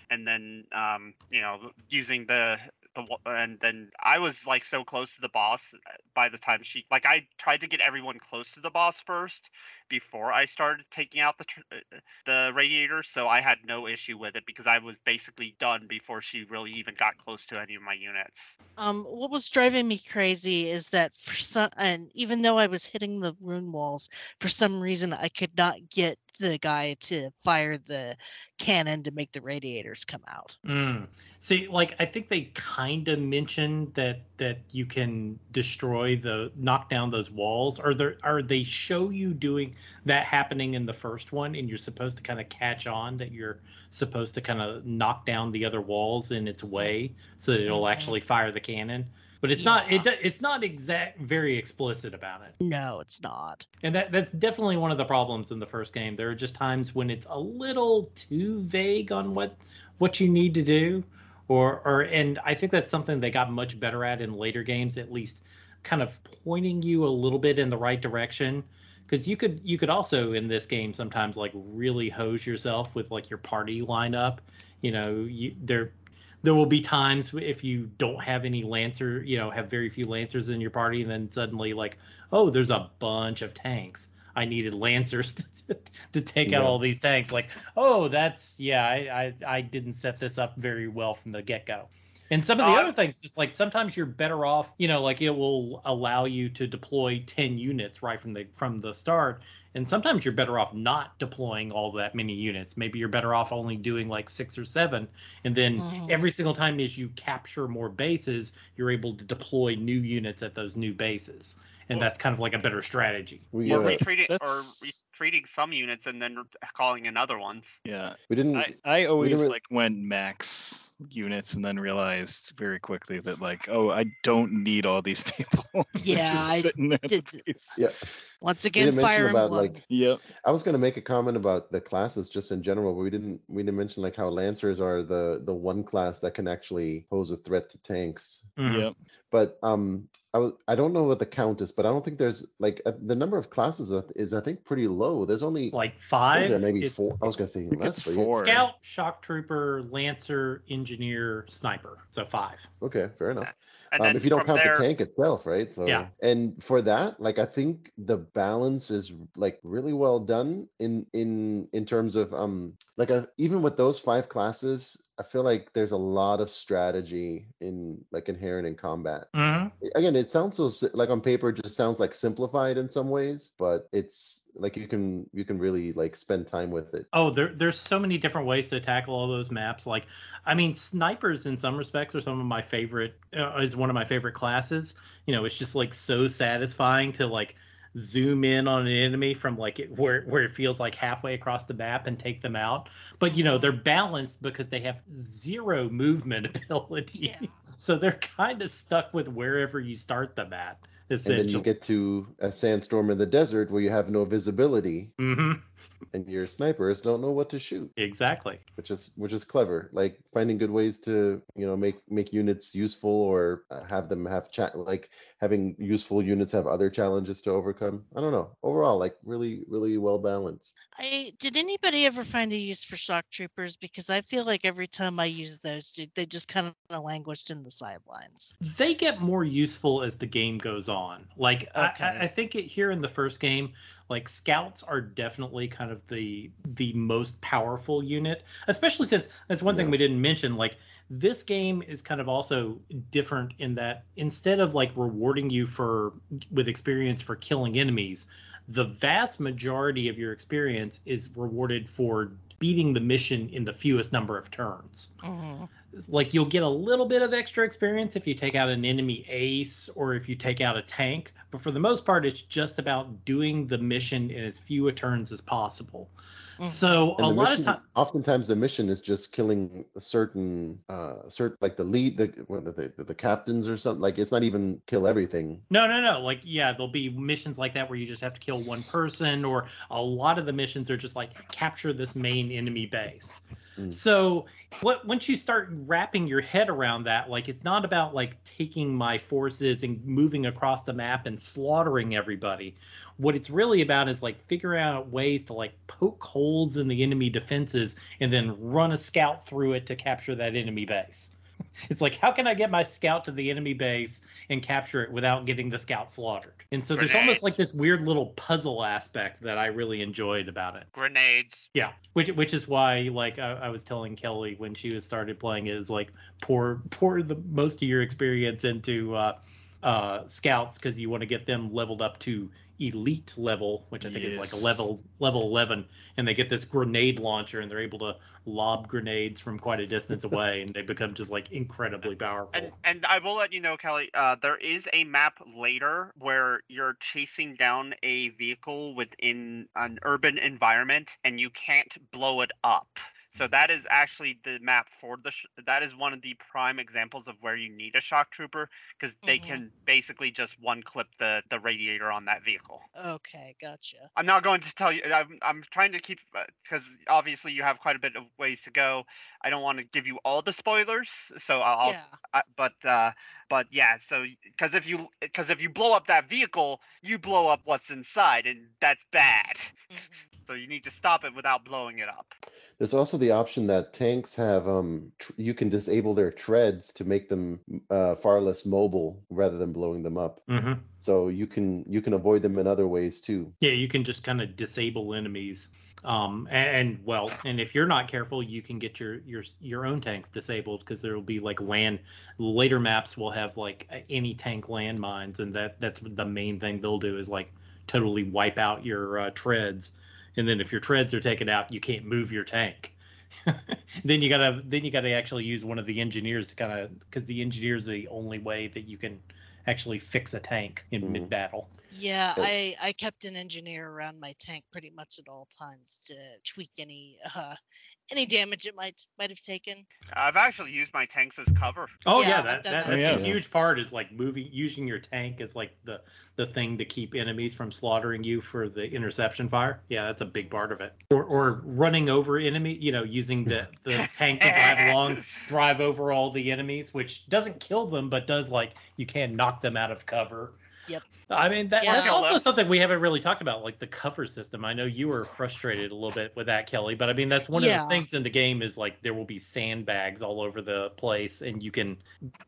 and then um, you know using the the and then I was like so close to the boss uh, by the time she like I tried to get everyone close to the boss first before I started taking out the tr- uh, the radiator, so I had no issue with it because I was basically done before she really even got close to any of my units. Um, what was driving me crazy is that for some, and even though I was hitting the rune walls, for some reason I could not get the guy to fire the cannon to make the radiators come out. Mm. See, like I think they kind of mentioned that that you can destroy the knock down those walls. Are there are they show you doing that happening in the first one, and you're supposed to kind of catch on that you're supposed to kind of knock down the other walls in its way so that it'll Mhm. actually fire the cannon. But it's not it it's not exact very explicit about it. No, it's not. And that that's definitely one of the problems in the first game. There are just times when it's a little too vague on what what you need to do or or and I think that's something they got much better at in later games at least kind of pointing you a little bit in the right direction because you could you could also in this game sometimes like really hose yourself with like your party lineup you know you there there will be times if you don't have any lancer you know have very few lancers in your party and then suddenly like oh there's a bunch of tanks. I needed lancers to, to take out all these tanks. Like oh that's yeah I, I i didn't set this up very well from the get-go. And some of the Uh, other things just like sometimes you're better off you know like it will allow you to deploy 10 units right from the from the start and sometimes you're better off not deploying all that many units. Maybe you're better off only doing like six or seven. And then Mhm. every single time as you capture more bases you're able to deploy new units at those new bases. And Well- that's kind of like a better strategy. We Or that's- retreating or that's- retreating some units and then calling in other ones. Yeah, we didn't. I, I always really- like went max units and then realized very quickly that like, oh, I don't need all these people. Yeah, I sitting at the did- Yeah. Once again, fire about emblem. like Yep. I was gonna make a comment about the classes just in general, but we didn't we didn't mention like how lancers are the the one class that can actually pose a threat to tanks. Mhm. Yep. But um, I was I don't know what the count is, but I don't think there's like uh, the number of classes is- is I think pretty low. There's only like five there, maybe it's four. I was gonna say think less, but four. scout shock trooper lancer engineer sniper so five Okay, fair enough. And um, if you don't count there, the tank itself, right? So Yeah. and for that, like I think the balance is like really well done in in in terms of um like uh even with those five classes, I feel like there's a lot of strategy in like inherent in combat. Mhm. Again, it sounds so like on paper, it just sounds like simplified in some ways, but it's like you can you can really like spend time with it. Oh, there, there's so many different ways to tackle all those maps. Like, I mean, snipers in some respects are some of my favorite. Uh, is one of my favorite classes. You know, it's just like so satisfying to like zoom in on an enemy from like it, where where it feels like halfway across the map and take them out. But you know, they're balanced because they have zero movement ability. Yeah. So they're kind of stuck with wherever you start them at. And then you get to a sandstorm in the desert where you have no visibility hmm and your snipers don't know what to shoot. Exactly. which is which is clever like finding good ways to you know make make units useful or uh, have them have chat like having useful units have other challenges to overcome i don't know overall like really really well balanced I did anybody ever find a use for shock troopers? Because I feel like every time I use those, they just kind of languished in the sidelines. they get more useful as the game goes on. Like I- Okay. I, I think it here in the first game, like scouts are definitely kind of the the most powerful unit, especially since that's one thing we didn't mention. Like this game is kind of also different in that instead of like rewarding you for with experience for killing enemies, the vast majority of your experience is rewarded for beating the mission in the fewest number of turns Mhm. like you'll get a little bit of extra experience if you take out an enemy ace or if you take out a tank, but for the most part, it's just about doing the mission in as few turns as possible. Mhm. So And a lot mission, of times, oftentimes the mission is just killing a certain, uh, certain like the lead, the what are they, the, the captains or something. Like it's not even kill everything. No, no, no. Like, yeah, there'll be missions like that where you just have to kill one person, or a lot of the missions are just like capture this main enemy base. Mm. So, what once you start wrapping your head around that, like, it's not about like taking my forces and moving across the map and slaughtering everybody. What it's really about is like figuring out ways to like poke holes in the enemy defenses and then run a scout through it to capture that enemy base. It's like, how can I get my scout to the enemy base and capture it without getting the scout slaughtered? And so there's almost like this weird little puzzle aspect that I really enjoyed about it. Grenades. Yeah, which which is why like I, I was telling Kelly when she was started playing is like pour pour the most of your experience into uh, uh, scouts because you want to get them leveled up to elite level, which I think is like a level level eleven, and they get this grenade launcher and they're able to lob grenades from quite a distance away, and they become just like incredibly powerful. And and I will let you know, Kelly. Uh, there is a map later where you're chasing down a vehicle within an urban environment, and you can't blow it up. So that is actually the map for the. Sh- that is one of the prime examples of where you need a shock trooper because they Mhm. can basically just one clip the the radiator on that vehicle. Okay, gotcha. I'm not going to tell you. I'm, I'm trying to keep because obviously you have quite a bit of ways to go. I don't want to give you all the spoilers, so I'll. yeah. I, but uh, but yeah. So because if you because if you blow up that vehicle, you blow up what's inside, and that's bad. mhm. So you need to stop it without blowing it up. There's also the option that tanks have um tr- you can disable their treads to make them uh, far less mobile rather than blowing them up. hmm So you can you can avoid them in other ways too. Yeah, you can just kind of disable enemies. Um, and, and well, and if you're not careful, you can get your your your own tanks disabled because there will be like land. Later maps will have like any tank landmines, and that that's the main thing they'll do is like totally wipe out your uh, treads. And then if your treads are taken out, you can't move your tank. then you gotta then you gotta actually use one of the engineers to kind of because the engineers are the only way that you can actually fix a tank in Mhm. mid battle. Yeah, Uh, I I kept an engineer around my tank pretty much at all times to tweak any uh any damage it might might have taken. I've actually used my tanks as cover. Oh Yeah, yeah, that, that, that that's a too. huge part is like moving using your tank as like the the thing to keep enemies from slaughtering you for the interception fire. Yeah, that's a big part of it. Or or running over enemy, you know, using the the tank to drive along, drive over all the enemies, which doesn't kill them but does like you can knock them out of cover. Yep. I mean that, Yeah. that's also something we haven't really talked about, like the cover system. I know you were frustrated a little bit with that, Kelly, but I mean that's one of the things in the game is like there will be sandbags all over the place, and you can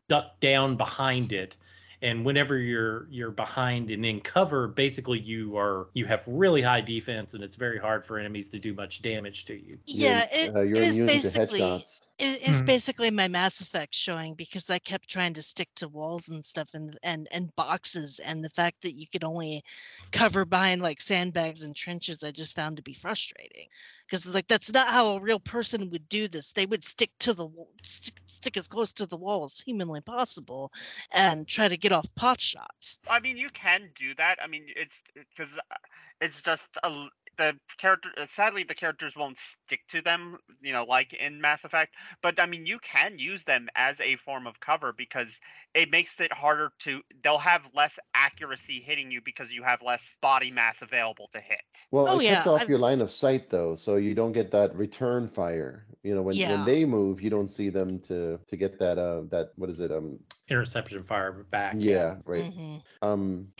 duck down behind it. And whenever you're you're behind and in cover, basically you are you have really high defense, and it's very hard for enemies to do much damage to you. You're- Yeah, it uh, you're is immune basically headshots. it is Mhm. basically my Mass Effect showing because I kept trying to stick to walls and stuff and and and boxes and the fact that you could only cover behind like sandbags and trenches I just found to be frustrating because it's like that's not how a real person would do this. They would stick to the wall, stick, stick as close to the wall as humanly possible and try to get off pot shots. I mean, you can do that. I mean, it's because uh, it's just a, the character. uh, Sadly, the characters won't stick to them. You know, like in Mass Effect. But I mean, you can use them as a form of cover because it makes it harder to. They'll have less accuracy hitting you because you have less body mass available to hit. Well, Oh, it cuts yeah, off I've- your line of sight though, so you don't get that return fire. You know, when Yeah. when they move, you don't see them to to get that uh that what is it um Interception fire back. yeah right Mhm. um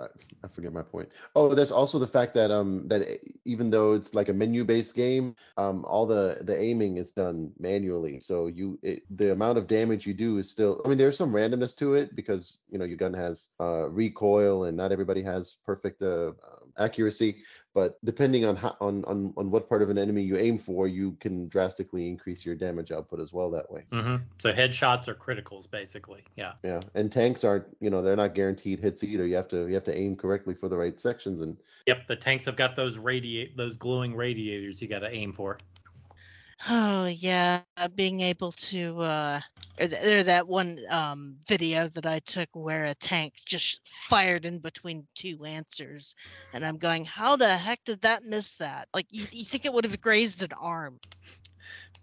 I, I forget my point. Oh, there's also the fact that um that even though it's like a menu based game, um all the the aiming is done manually. So you it, the amount of damage you do is still. I mean, there's some randomness to it because you know your gun has uh recoil and not everybody has perfect uh, accuracy. But depending on how on, on on what part of an enemy you aim for, you can drastically increase your damage output as well that way. hmm So headshots are criticals, basically. Yeah. Yeah, and tanks aren't, you know, they're not guaranteed hits either. You have to you have to aim correctly for the right sections and Yep, the tanks have got those radiate those glowing radiators you got to aim for. Oh yeah, being able to uh or, th- or that one um video that I took where a tank just fired in between two lancers and I'm going, how the heck did that miss that? Like you, you think it would have grazed an arm.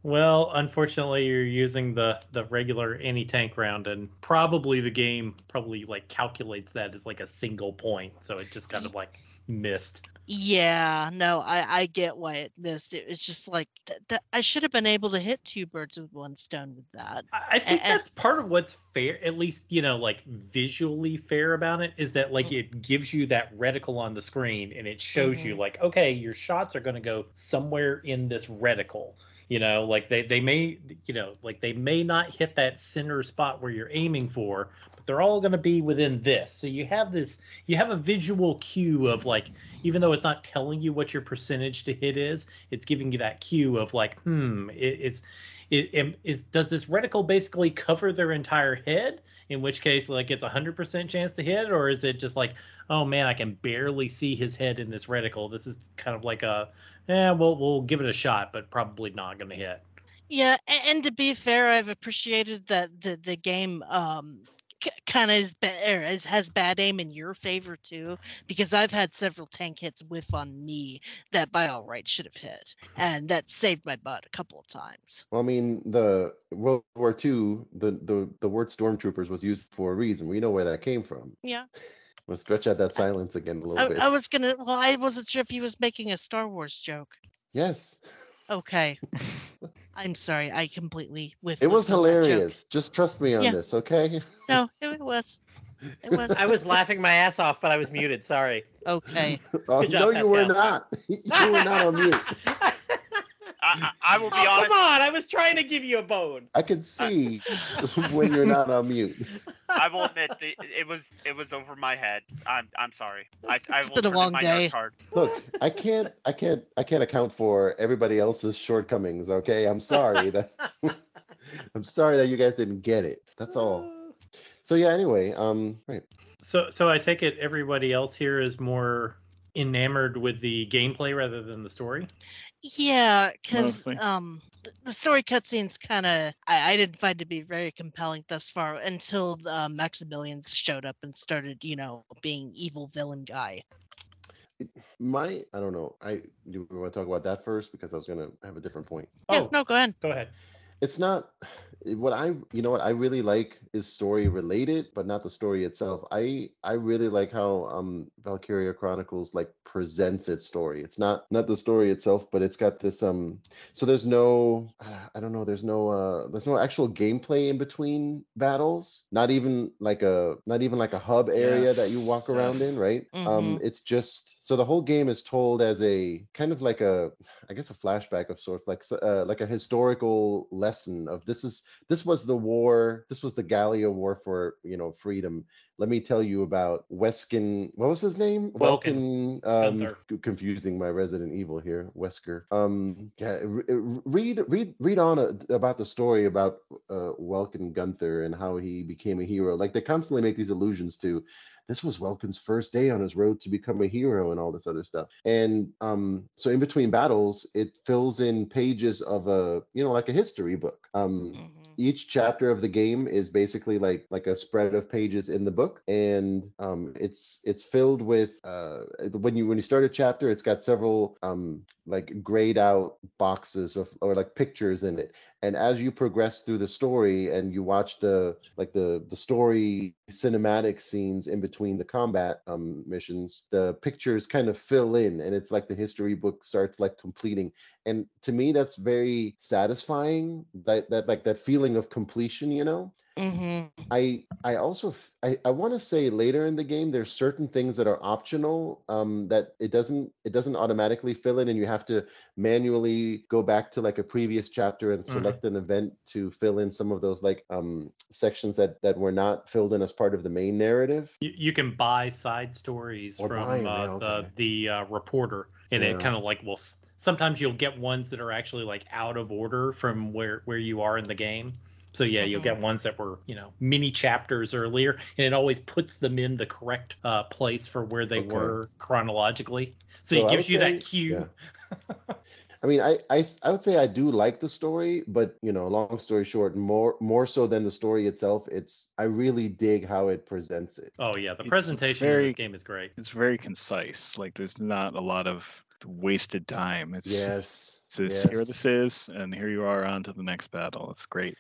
Well, unfortunately, you're using the the regular anti tank round, and probably the game probably like calculates that as like a single point, so it just kind of like missed. Yeah, no, I I get why it missed. It was just like th- th- I should have been able to hit two birds with one stone with that. I I think and- that's part of what's fair, at least you know, like visually fair about it, is that like it gives you that reticle on the screen, and it shows you Mhm. like, okay, your shots are going to go somewhere in this reticle. You know, like they they may, you know, like they may not hit that center spot where you're aiming for, they're all going to be within this. So you have this, you have a visual cue of like, even though it's not telling you what your percentage to hit is, it's giving you that cue of like, hmm, it, it's it, it- is does this reticle basically cover their entire head? In which case like it's a 100% chance to hit or is it just like oh man i can barely see his head in this reticle? This is kind of like a yeah we'll, we'll give it a shot but probably not going to hit. Yeah, and to be fair, I've appreciated that the the game um kind of is, er, is has bad aim in your favor too, because I've had several tank hits whiff on me that by all rights should have hit, and that saved my butt a couple of times. Well, I mean, the World War II, the, the, the word stormtroopers was used for a reason. We know where that came from. Yeah, Let's stretch out that silence again a little I, bit. I was gonna. Well, I wasn't sure if he was making a Star Wars joke. Yes, Okay, I'm sorry, I completely with. it was whiffed on that joke. hilarious. Just trust me on Yeah. this, okay? No, it was. It was I was laughing my ass off, but I was muted. Sorry. okay. Oh, Good job, no, you were not. you were not on mute. I, I, I will be oh, honest. come on! I was trying to give you a bone. I can see when you're not on mute. I will admit the, it was it was over my head. I'm I'm sorry. I, I It's will been a long day. note. Look, I can't, I can't, I can't account for everybody else's shortcomings. Okay, I'm sorry that I'm sorry that you guys didn't get it. That's all. So yeah. Anyway, um, right. so so i take it everybody else here is more enamored with the gameplay rather than the story Yeah, because um, the story cutscenes kind of I, I didn't find to be very compelling thus far until uh, Maximilian showed up and started, you know, being evil villain guy. My, I don't know. I do we want to talk about that first because I was gonna have a different point. Yeah, oh no, go ahead. go ahead It's not what I, you know, what I really like is story related, but not the story itself. I, I really like how um Valkyria Chronicles like presents its story. It's not not the story itself, but it's got this um. So there's no, uh, I don't know. There's no uh, there's no actual gameplay in between battles. Not even like a, not even like a hub area that you walk around yes. in, right? Um, it's just so the whole game is told as a kind of like a I guess a flashback of sorts, like uh, like a historical lesson of this is this was the war, this was the Gallia War for you know freedom. Let me tell you about Weskin. What was his name? Welkin. Welkin. Um, confusing my Resident Evil here, Wesker. Um, yeah, read read read on a, about the story about uh, Welkin Gunther and how he became a hero. Like they constantly make these allusions to this was Welkin's first day on his road to become a hero and all this other stuff. And um, so in between battles, it fills in pages of a, you know, like a history book. Um, Mhm. Each chapter of the game is basically like like a spread of pages in the book. And um it's it's filled with uh when you when you start a chapter it's got several um like grayed out boxes of or like pictures in it and as you progress through the story and you watch the like the the story cinematic scenes in between the combat um missions the pictures kind of fill in and it's like the history book starts like completing. And to me that's very satisfying that that like that feeling of completion you know Mhm. i i also I, I want to say later in the game there's certain things that are optional um that it doesn't it doesn't automatically fill in and you have to manually go back to like a previous chapter and Mhm. select an event to fill in some of those like um sections that that were not filled in as part of the main narrative you, you can buy side stories Or from uh, okay. the the uh, reporter and Yeah. it kind of like will sometimes you'll get ones that are actually like out of order from where where you are in the game so yeah you'll Mhm. get ones that were you know mini chapters earlier and it always puts them in the correct uh, place for where they Okay. were chronologically so, So it gives you say- that cue yeah. I mean, i i would say I do like the story, but you know, long story short, more more so than the story itself, it's I really dig how it presents it. Oh yeah, the It's presentation of this game is great. It's very concise. Like there's not a lot of wasted time. It's Yes. it's this, here this is, and here you are on to the next battle. It's great.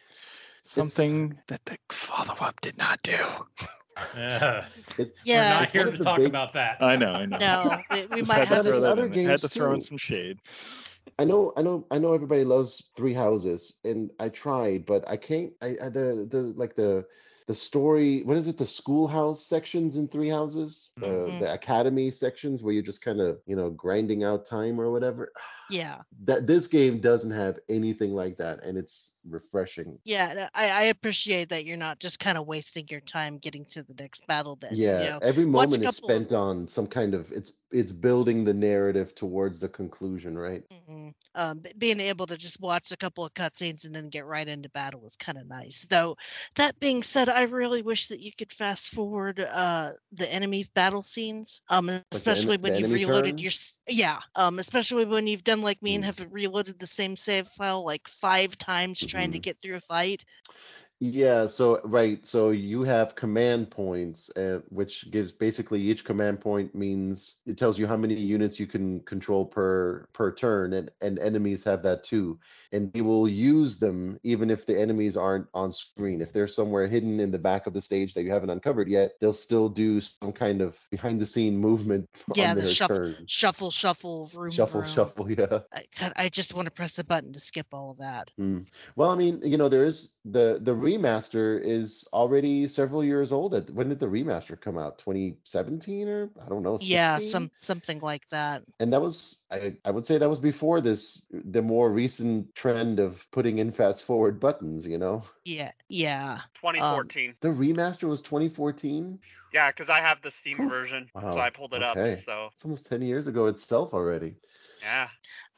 Something that the follow up did not do. Yeah. It's Yeah. We're not here to talk big- about that. I know, I know. No, we, we might had to have throw this a, that other in. there. Had to games throw in some shade. I know, I know, I know. Everybody loves Three Houses, and I tried, but I can't. I, I the the like the the story. What is it? The schoolhouse sections in Three Houses, the Mhm. the academy sections where you're just kind of you know grinding out time or whatever. Yeah, That this game doesn't have anything like that, and it's refreshing. yeah. I, I appreciate that you're not just kind of wasting your time getting to the next battle. Then Yeah, you know, every moment is spent on some kind of it's it's building the narrative towards the conclusion, right? Mhm. Um, being able to just watch a couple of cutscenes and then get right into battle is kind of nice. Though, that being said, I really wish that you could fast forward uh, the enemy battle scenes, um, especially when the you've reloaded turn? your yeah, um, especially when you've done like me and Mm. have reloaded the same save file like five times trying to Mhm. get through a fight. Yeah, so right, so you have command points, uh, which gives basically each command point means it tells you how many units you can control per per turn, and and enemies have that too, and you will use them even if the enemies aren't on screen. If they're somewhere hidden in the back of the stage that you haven't uncovered yet, they'll still do some kind of behind the scene movement Yeah, the shuffle, turn. shuffle, shuffle, vroom, Shuffle, vroom. shuffle, yeah. I, I just want to press a button to skip all of that. Mm. Well, I mean, you know, there is the the remaster is already several years old. At, when did the remaster come out? 2017 or I don't know. Yeah, some something like that. And that was I I would say that was before this the more recent trend of putting in fast forward buttons. You know, Yeah, yeah. Um, 2014. the remaster was 2014. yeah, because I have the Steam Whew. version, so I pulled it okay. up. So It's almost 10 years ago itself already. Yeah,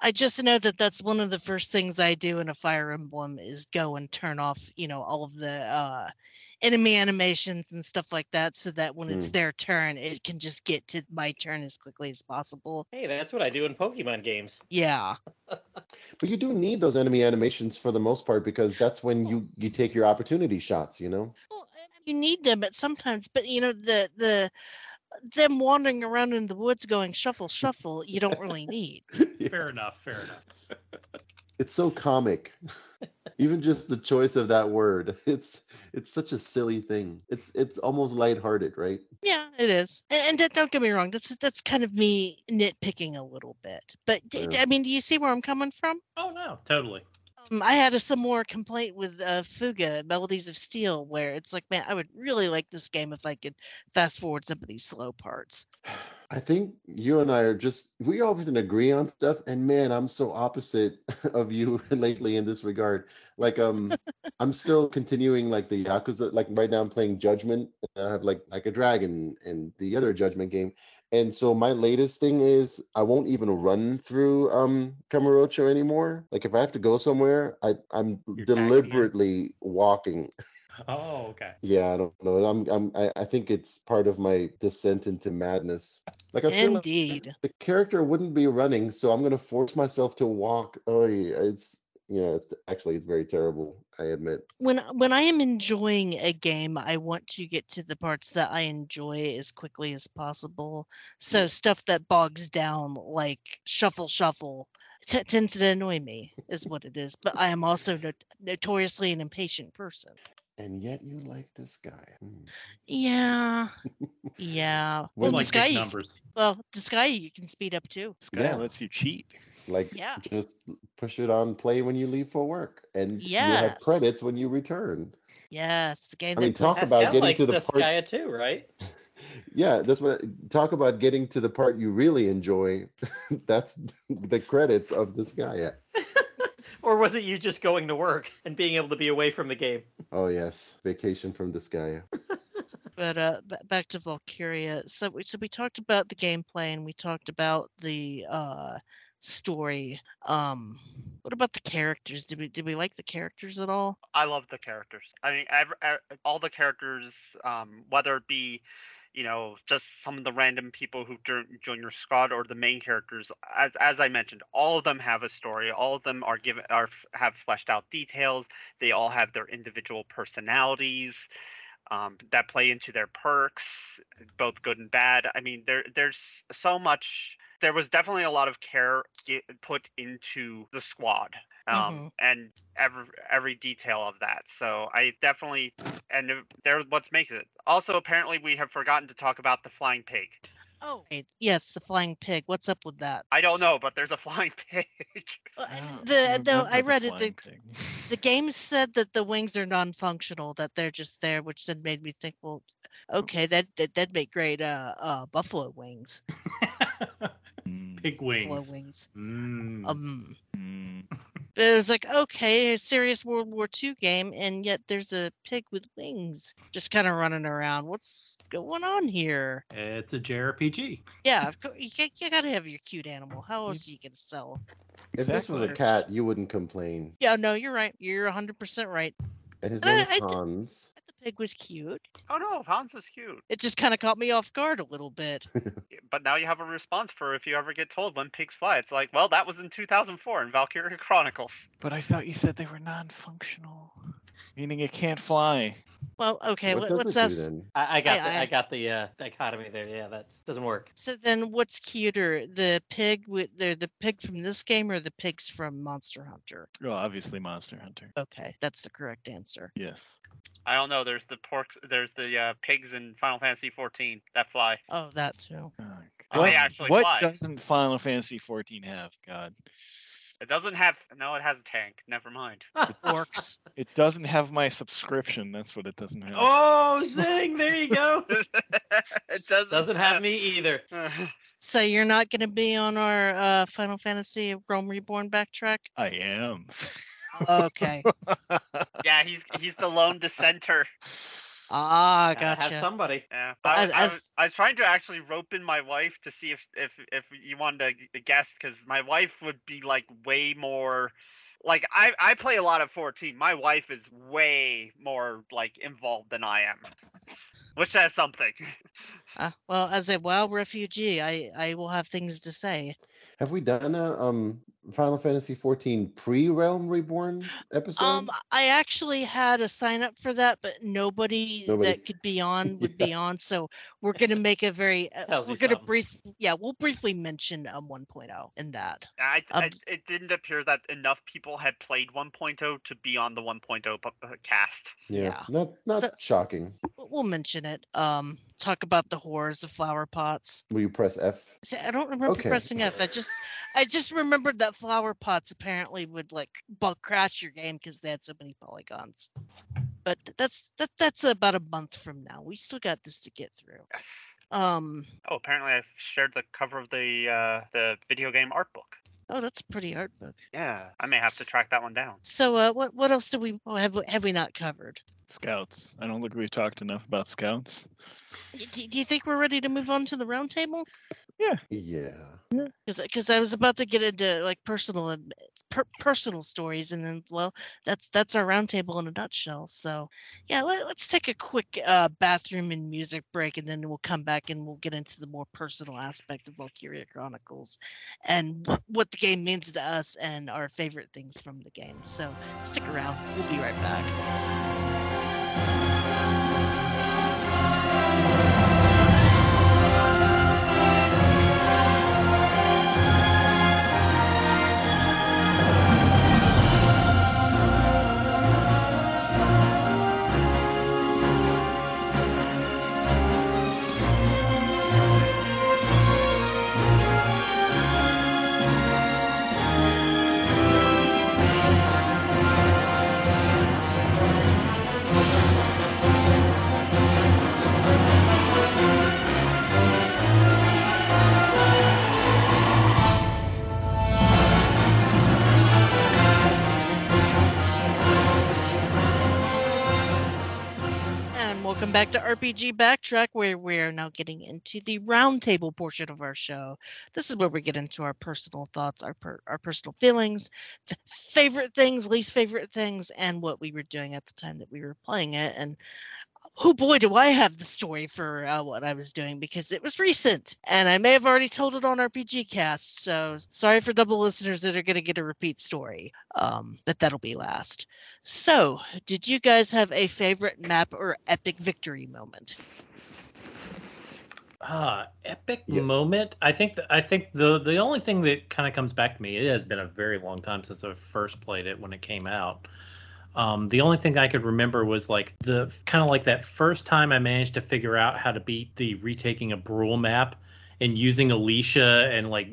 I just know that that's one of the first things I do in a Fire Emblem is go and turn off, you know, all of the uh, enemy animations and stuff like that, so that when it's Mm. their turn, it can just get to my turn as quickly as possible. Hey, that's what I do in Pokemon games. Yeah, But you do need those enemy animations for the most part because that's when you you take your opportunity shots. You know. well, you need them but sometimes, but you know the the them wandering around in the woods going shuffle shuffle, you don't really need. Yeah. Fair enough. Fair enough. It's so comic. Even just the choice of that word. It's it's such a silly thing. It's it's almost lighthearted, right? Yeah, it is. And, and don't- don't get me wrong, that's that's kind of me nitpicking a little bit. But d- d- Yeah. I mean, do you see where I'm coming from? Oh no, totally. Um, I had a similar complaint with uh, Fuga Melodies of Steel, where it's like, man, I would really like this game if I could fast forward some of these slow parts. I think you and I are just we often agree on stuff, and man, I'm so opposite of you lately in this regard. Like, um, I'm still continuing like the Yakuza. Like right now, I'm playing Judgment. And I have like like a dragon and the other Judgment game, and so my latest thing is I won't even run through um Kamurocho anymore. Like if I have to go somewhere, I I'm You're deliberately walking. Oh okay. Yeah, I don't know. I'm I'm I, I think it's part of my descent into madness. Like I feel like Indeed. the character wouldn't be running, so I'm gonna force myself to walk. Oh, yeah, it's yeah, it's actually it's very terrible. I admit. When when I am enjoying a game, I want to get to the parts that I enjoy as quickly as possible. So mm. stuff that bogs down, like shuffle shuffle, t- tends to annoy me, is what it is. But I am also not- notoriously an impatient person. And yet you like this guy. Hmm. Yeah, yeah. Well, Well, like this guy, you- numbers. well, this guy you can speed up too. This guy Yeah. lets you cheat. Like Yeah. just push it on play when you leave for work, and you have credits when you return. Yes, the game I mean, talk about Pascal getting to the part- Gaia too, right? Yeah, that's what. Talk about getting to the part you really enjoy. that's the credits of this guy. Yeah. Or was it you just going to work and being able to be away from the game? Oh yes, vacation from this guy. But uh, b- back to Valkyria. So we so we talked about the gameplay and we talked about the uh story. Um, what about the characters? Did we did we like the characters at all? I love the characters. I mean, ev- ev- all the characters, um, whether it be, you know, just some of the random people who join, your squad or the main characters. As as I mentioned, all of them have a story. All of them are given are have fleshed out details. They all have their individual personalities um, that play into their perks, both good and bad. I mean, there there's so much. There was definitely a lot of care put into the squad, um, mm-hmm. and every every detail of that. So I definitely, and there what's makes it. Also, apparently, we have forgotten to talk about the flying pig. Oh, yes, the flying pig. What's up with that? I don't know, but there's a flying pig. the though I read it, the, the game said that the wings are non-functional, that they're just there, which then made me think, well, okay, that that that'd make great uh, uh buffalo wings. Pig wings. Buffalo wings. Mm. Um. Mm. It was like, okay, a serious World War II game, and yet there's a pig with wings just kind of running around. What's going on here? It's a JRPG. Yeah, of course, you, you gotta have your cute animal. How else are you gonna sell? If this was a cat, you wouldn't complain. Yeah, no, you're right. You're 100% right. And his name is Hans pig was cute. Oh no, Hans is cute. It just kind of caught me off guard a little bit. but now you have a response for if you ever get told when pigs fly. It's like, well, that was in 2004 in Valkyria Chronicles. But I thought you said they were non-functional, meaning it can't fly. Well, okay. What, what's that? I, I, got I, the, I, I, got the uh, dichotomy there. Yeah, that doesn't work. So then, what's cuter, the pig with the the pig from this game or the pigs from Monster Hunter? Well, obviously Monster Hunter. Okay, that's the correct answer. Yes. I don't know. There's the porks. There's the uh, pigs in Final Fantasy 14 that fly. Oh, that too. Oh, what, actually what fly. doesn't Final Fantasy 14 have? God. It doesn't have. No, it has a tank. Never mind. Orcs. It doesn't have my subscription. That's what it doesn't have. Oh, zing! There you go. it doesn't, doesn't have, have me either. so you're not going to be on our uh, Final Fantasy Realm Reborn backtrack? I am. Okay. yeah, he's he's the lone dissenter. Ah, gotcha. Have somebody. Yeah, I, as, I, was, I was trying to actually rope in my wife to see if if if you wanted to guess because my wife would be like way more. Like I I play a lot of 14. My wife is way more like involved than I am, which says something. Uh, well, as a WoW refugee, I I will have things to say. Have we done a um Final Fantasy 14 pre Realm Reborn episode? Um, I actually had a sign up for that, but nobody, nobody. that could be on would yeah. be on. So we're gonna make a very uh, we're gonna brief yeah we'll briefly mention um 1.0 in that. I, um, I, it didn't appear that enough people had played 1.0 to be on the 1.0 uh, cast. Yeah, yeah. not not so, shocking. We'll mention it. Um, talk about the horrors of flower pots. Will you press F? See, I don't remember okay. pressing F. I just I just remembered that flower pots apparently would like bug crash your game because they had so many polygons. But that's that that's about a month from now. We still got this to get through. Yes. Um. Oh, apparently I shared the cover of the uh, the video game art book. Oh, that's a pretty art book. Yeah, I may have to track that one down. So, uh, what what else do we oh, have? Have we not covered? Scouts. I don't think we've talked enough about scouts. Do, do you think we're ready to move on to the roundtable? Yeah. Yeah. Yeah. Because I was about to get into like personal per, personal stories, and then well, that's that's our roundtable in a nutshell. So, yeah, let, us take a quick uh, bathroom and music break, and then we'll come back and we'll get into the more personal aspect of Valkyria Chronicles, and what the game means to us, and our favorite things from the game. So, stick around. We'll be right back. Welcome back to RPG Backtrack, where we're now getting into the roundtable portion of our show. This is where we get into our personal thoughts, our per, our personal feelings, f- favorite things, least favorite things, and what we were doing at the time that we were playing it. And oh boy, do I have the story for uh, what I was doing because it was recent and I may have already told it on RPG Cast. So sorry for double listeners that are going to get a repeat story, um, but that'll be last. So, did you guys have a favorite map or epic victory moment? Ah, epic Yes. moment. I think th- I think the the only thing that kind of comes back to me. It has been a very long time since I first played it when it came out. Um, the only thing I could remember was like the kind of like that first time I managed to figure out how to beat the retaking a Bruhl map and using Alicia and like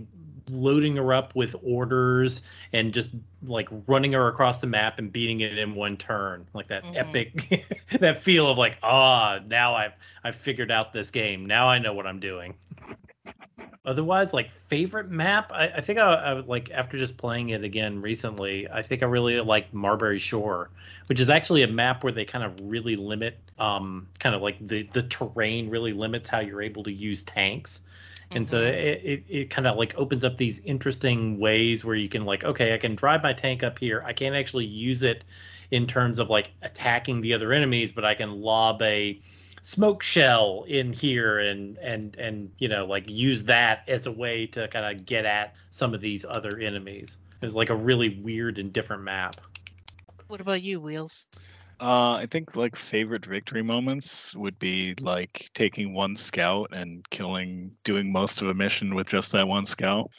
loading her up with orders and just like running her across the map and beating it in one turn. Like that Mhm. epic that feel of like ah now i've i've figured out this game. Now i know what i'm doing otherwise like favorite map? I, I think I, I would like after just playing it again recently i think i really like Marberry Shore which is actually a map where they kind of really limit um kind of like the the terrain really limits how you're able to use tanks. And so Mhm. it, it, it kind of like opens up these interesting ways where you can like okay i can drive my tank up here. I can't actually use it in terms of like attacking the other enemies but i can lob a smoke shell in here and and and you know like use that as a way to kind of get at some of these other enemies it's like a really weird and different map What about you, Wheels? Uh, I think like favorite victory moments would be like taking one scout and killing, doing most of a mission with just that one scout,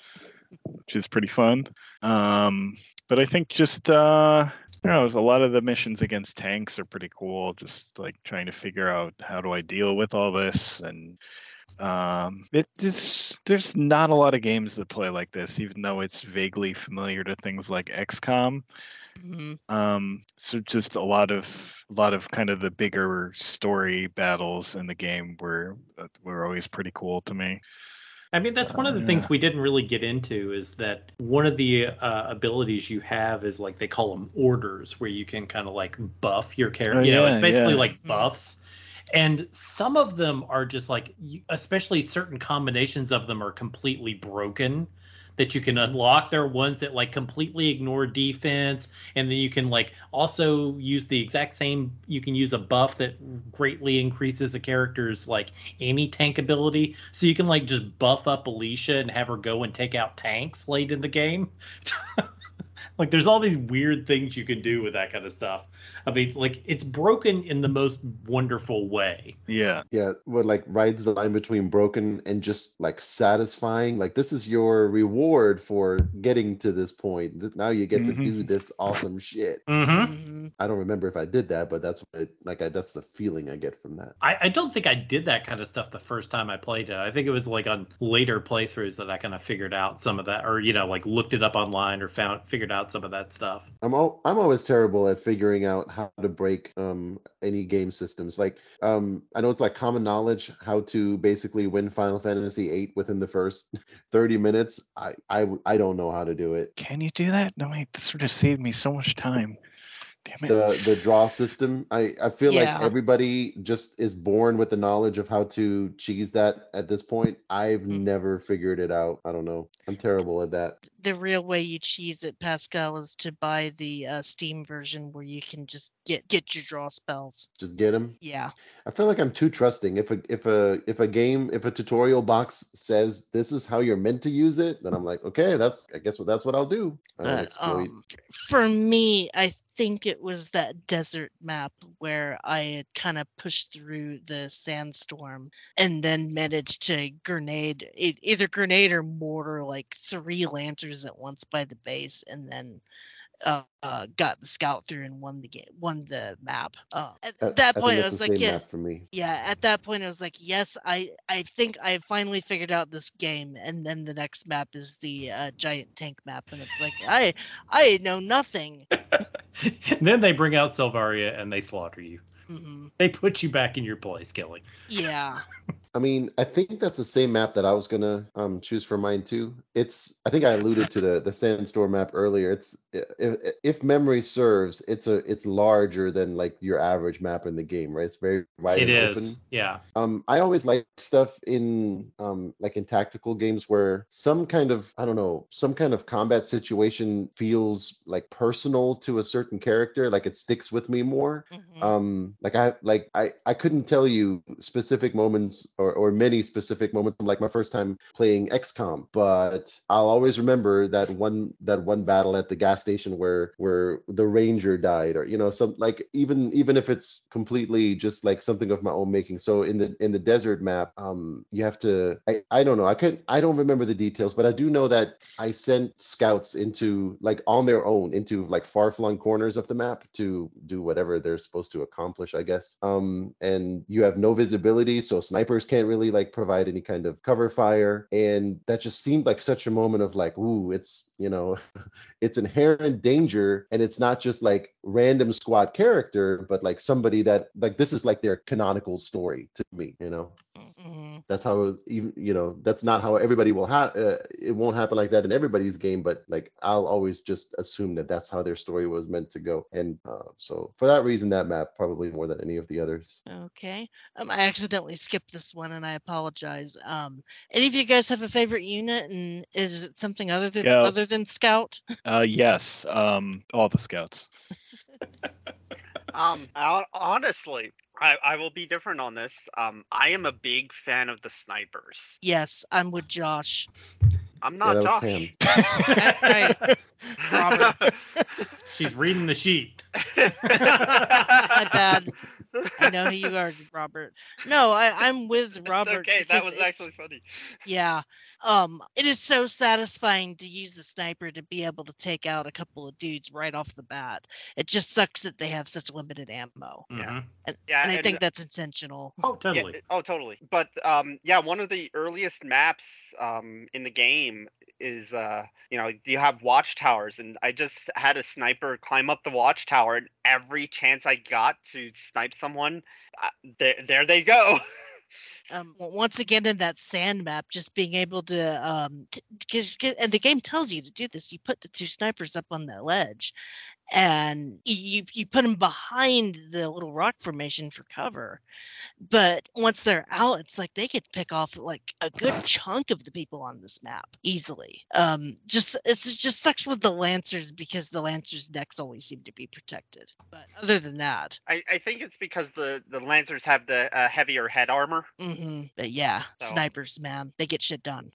which is pretty fun. Um, but I think just uh, you know, a lot of the missions against tanks are pretty cool. Just like trying to figure out how do I deal with all this and um it just there's not a lot of games that play like this even though it's vaguely familiar to things like xcom Mhm. um so just a lot of a lot of kind of the bigger story battles in the game were uh, were always pretty cool to me I mean, that's one of the Uh, things we didn't really get into is that one of the uh, abilities you have is like they call them orders, where you can kind of like buff your character. Oh, you know, it's basically yeah. like buffs. And some of them are just like, especially certain combinations of them are completely broken that you can unlock. There are ones that like completely ignore defense, and then you can like also use the exact same. You can use a buff that greatly increases a character's like any tank ability. So you can like just buff up Alicia and have her go and take out tanks late in the game. like there's all these weird things you can do with that kind of stuff. I mean, like it's broken in the most wonderful way. yeah Yeah, what like rides the line between broken and just like satisfying. Like this is your reward for getting to this point. Now you get to do this awesome shit. Mm-hmm. Mhm. I don't remember if I did that, but that's what it, like I, that's the feeling I get from that. I, I don't think I did that kind of stuff the first time I played it. I think it was like on later playthroughs that I kind of figured out some of that, or you know, like looked it up online or found figured out some of that stuff. I'm al- I'm always terrible at figuring out how to break um any game systems. Like um I know it's like common knowledge how to basically win Final Fantasy VIII within the first 30 minutes. I I, I don't know how to do it. can you do that no wait this would have saved me so much time damn it The the draw system. I I feel Yeah. like everybody just is born with the knowledge of how to cheese that at this point. I've Mm. never figured it out. I don't know. I'm terrible at that. The real way you cheese it, Pascal, is to buy the uh, Steam version where you can just get get your draw spells. Just get them. Yeah. I feel like I'm too trusting. If a if a if a game if a tutorial box says this is how you're meant to use it, then I'm like, okay, that's I guess what that's what I'll do. But um, for me, I think it was that desert map where I had kind of pushed through the sandstorm and then managed to grenade either grenade or mortar like three lancers at once by the base, and then uh, uh, got the scout through and won the game, won the map. Uh, at I- that point, I that's was like, yeah, for me. yeah. At that point, I was like, yes, I I think I finally figured out this game. And then the next map is the uh, giant tank map, and it's like I I know nothing. then they bring out Selvaria and they slaughter you. hmm They put you back in your place, Kelly. Yeah. I mean, I think that's the same map that I was gonna um choose for mine too. It's I think I alluded to the the sandstorm map earlier. It's if, if memory serves, it's a it's larger than like your average map in the game, right? It's very wide It and is, open. yeah. Um, I always like stuff in um like in tactical games where some kind of I don't know some kind of combat situation feels like personal to a certain character, like it sticks with me more. mhm. Um, like I like I I couldn't tell you specific moments or or many specific moments from like my first time playing XCOM, but I'll always remember that one that one battle at the gas station where where the ranger died or you know some like even even if it's completely just like something of my own making. So in the in the desert map, um you have to I I don't know. I could I don't remember the details, but I do know that I sent scouts into like on their own into like far flung corners of the map to do whatever they're supposed to accomplish, I guess. Um, and you have no visibility, so snipers can't really like provide any kind of cover fire. And that just seemed like such a moment of like, ooh, it's you know, it's inherent danger, and it's not just like random squad character, but like somebody that like this is like their canonical story to me, you know. Mhm. That's how it was even you know that's not how everybody will have uh, it won't happen like that in everybody's game but like I'll always just assume that that's how their story was meant to go and uh, so for that reason that map probably more than any of the others Okay. Um, I accidentally skipped this one, and I apologize. Um, any of you guys have a favorite unit, and is it something other than Scout. other than Scout? Uh, yes. Um, all the scouts. Um, honestly, I, I will be different on this. Um, I am a big fan of the snipers. Yes, I'm with Josh. I'm yeah, not that Josh. Tam. That's right. Robert. She's reading the sheet. My bad. I know who you are, Robert. No, I, I'm with It's Robert. okay, that was it's- actually funny. Yeah. Um, it is so satisfying to use the sniper to be able to take out a couple of dudes right off the bat. It just sucks that they have such limited ammo. Mhm. And, Yeah, and I and- think that's intentional. Oh, Yeah, totally. oh, totally. But um, yeah, one of the earliest maps um, in the game is uh, you know you have watchtowers, and I just had a sniper climb up the watchtower, and every chance I got to snipe someone, uh, there there they go. um, once again in that sand map, just being able to um, because and the game tells you to do this. You put the two snipers up on that ledge, and you you put them behind the little rock formation for cover. But once they're out, it's like they could pick off like a good chunk of the people on this map easily. Um, just it's just sucks with the lancers because the lancers' decks always seem to be protected. But other than that, I, I think it's because the the lancers have the uh, heavier head armor. Mm-hmm. but yeah, So- snipers, man, they get shit done.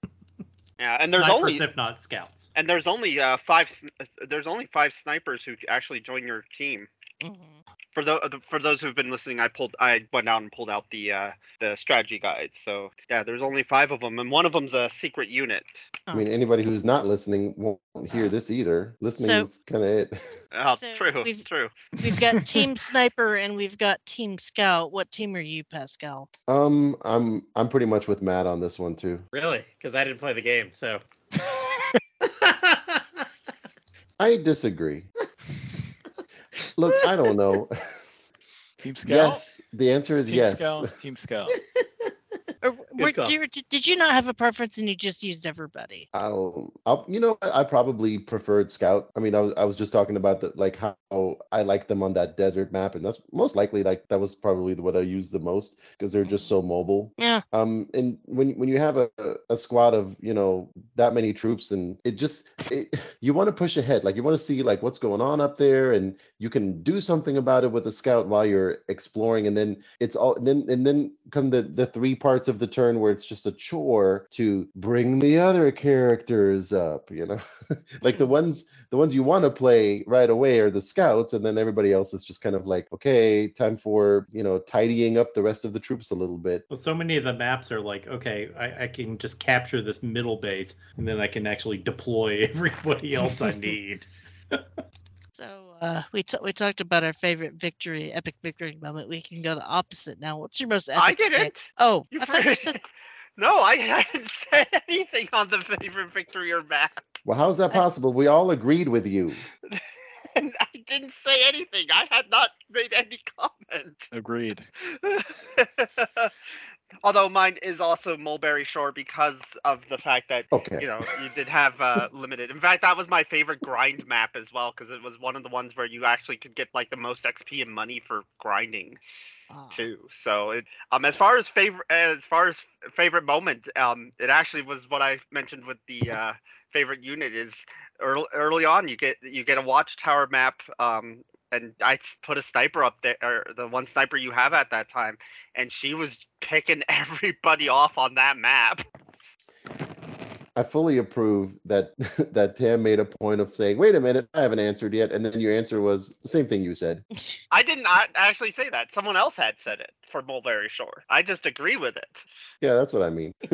Yeah, and there's Snipers, only if not scouts. and there's only uh, five uh, there's only five snipers who actually join your team. Mhm. For those for those who've been listening, I pulled I went out and pulled out the uh, the strategy guides. So yeah, there's only five of them, and one of them's a secret unit. I mean anybody who's not listening won't hear this either listening So- is kind of it Oh, So true, we've- true. We've got Team Sniper and we've got Team Scout. What team are you, Pascal? um I'm I'm pretty much with Matt on this one too Really? Because I didn't play the game, so. I disagree look I don't know Team Scout. yes the answer is Team yes Scout. Team Scout. Or were, call. did, did you not have a preference and you just used everybody? I'll, I'll, you know, I I probably preferred Scout. I mean, I was, I was just talking about the, like how I like them on that desert map, and that's most likely like that was probably what I used the most because they're just so mobile. Yeah. Um, and when when you have a, a squad of you know that many troops, and it just it, you want to push ahead, like you want to see like what's going on up there, and you can do something about it with a scout while you're exploring, and then it's all and then and then come the the three parts of the turn where it's just a chore to bring the other characters up, you know, like the mm-hmm. ones the ones you want to play right away are the scouts, and then everybody else is just kind of like, okay, time for you know tidying up the rest of the troops a little bit. Well, so many of the maps are like, okay, I, I can just capture this middle base, and then I can actually deploy everybody else I need. So uh, we t- we talked about our favorite victory, epic victory moment. We can go the opposite now. What's your most epic? I fa- didn't. Oh, You I thought you said. No, I hadn't said anything on the favorite victory or map. Well, how's that possible? We all agreed with you. And I didn't say anything. I had not made any comment. Agreed. Although mine is also Marberry Shore because of the fact that Okay. you know you did have uh, limited. In fact, that was my favorite grind map as well because it was one of the ones where you actually could get like the most XP and money for grinding Ah, too. So it um as far as favorite as far as favorite moment, um it actually was what I mentioned with the uh favorite unit is early early on you get you get a watchtower map um and I put a sniper up there, or the one sniper you have at that time, and she was picking everybody off on that map. I fully approve that that Tam made a point of saying, "Wait a minute, I haven't answered yet," and then your answer was the same thing you said. I didn't actually say that. Someone else had said it for Marberry Shore. I just agree with it. Yeah, that's what I mean.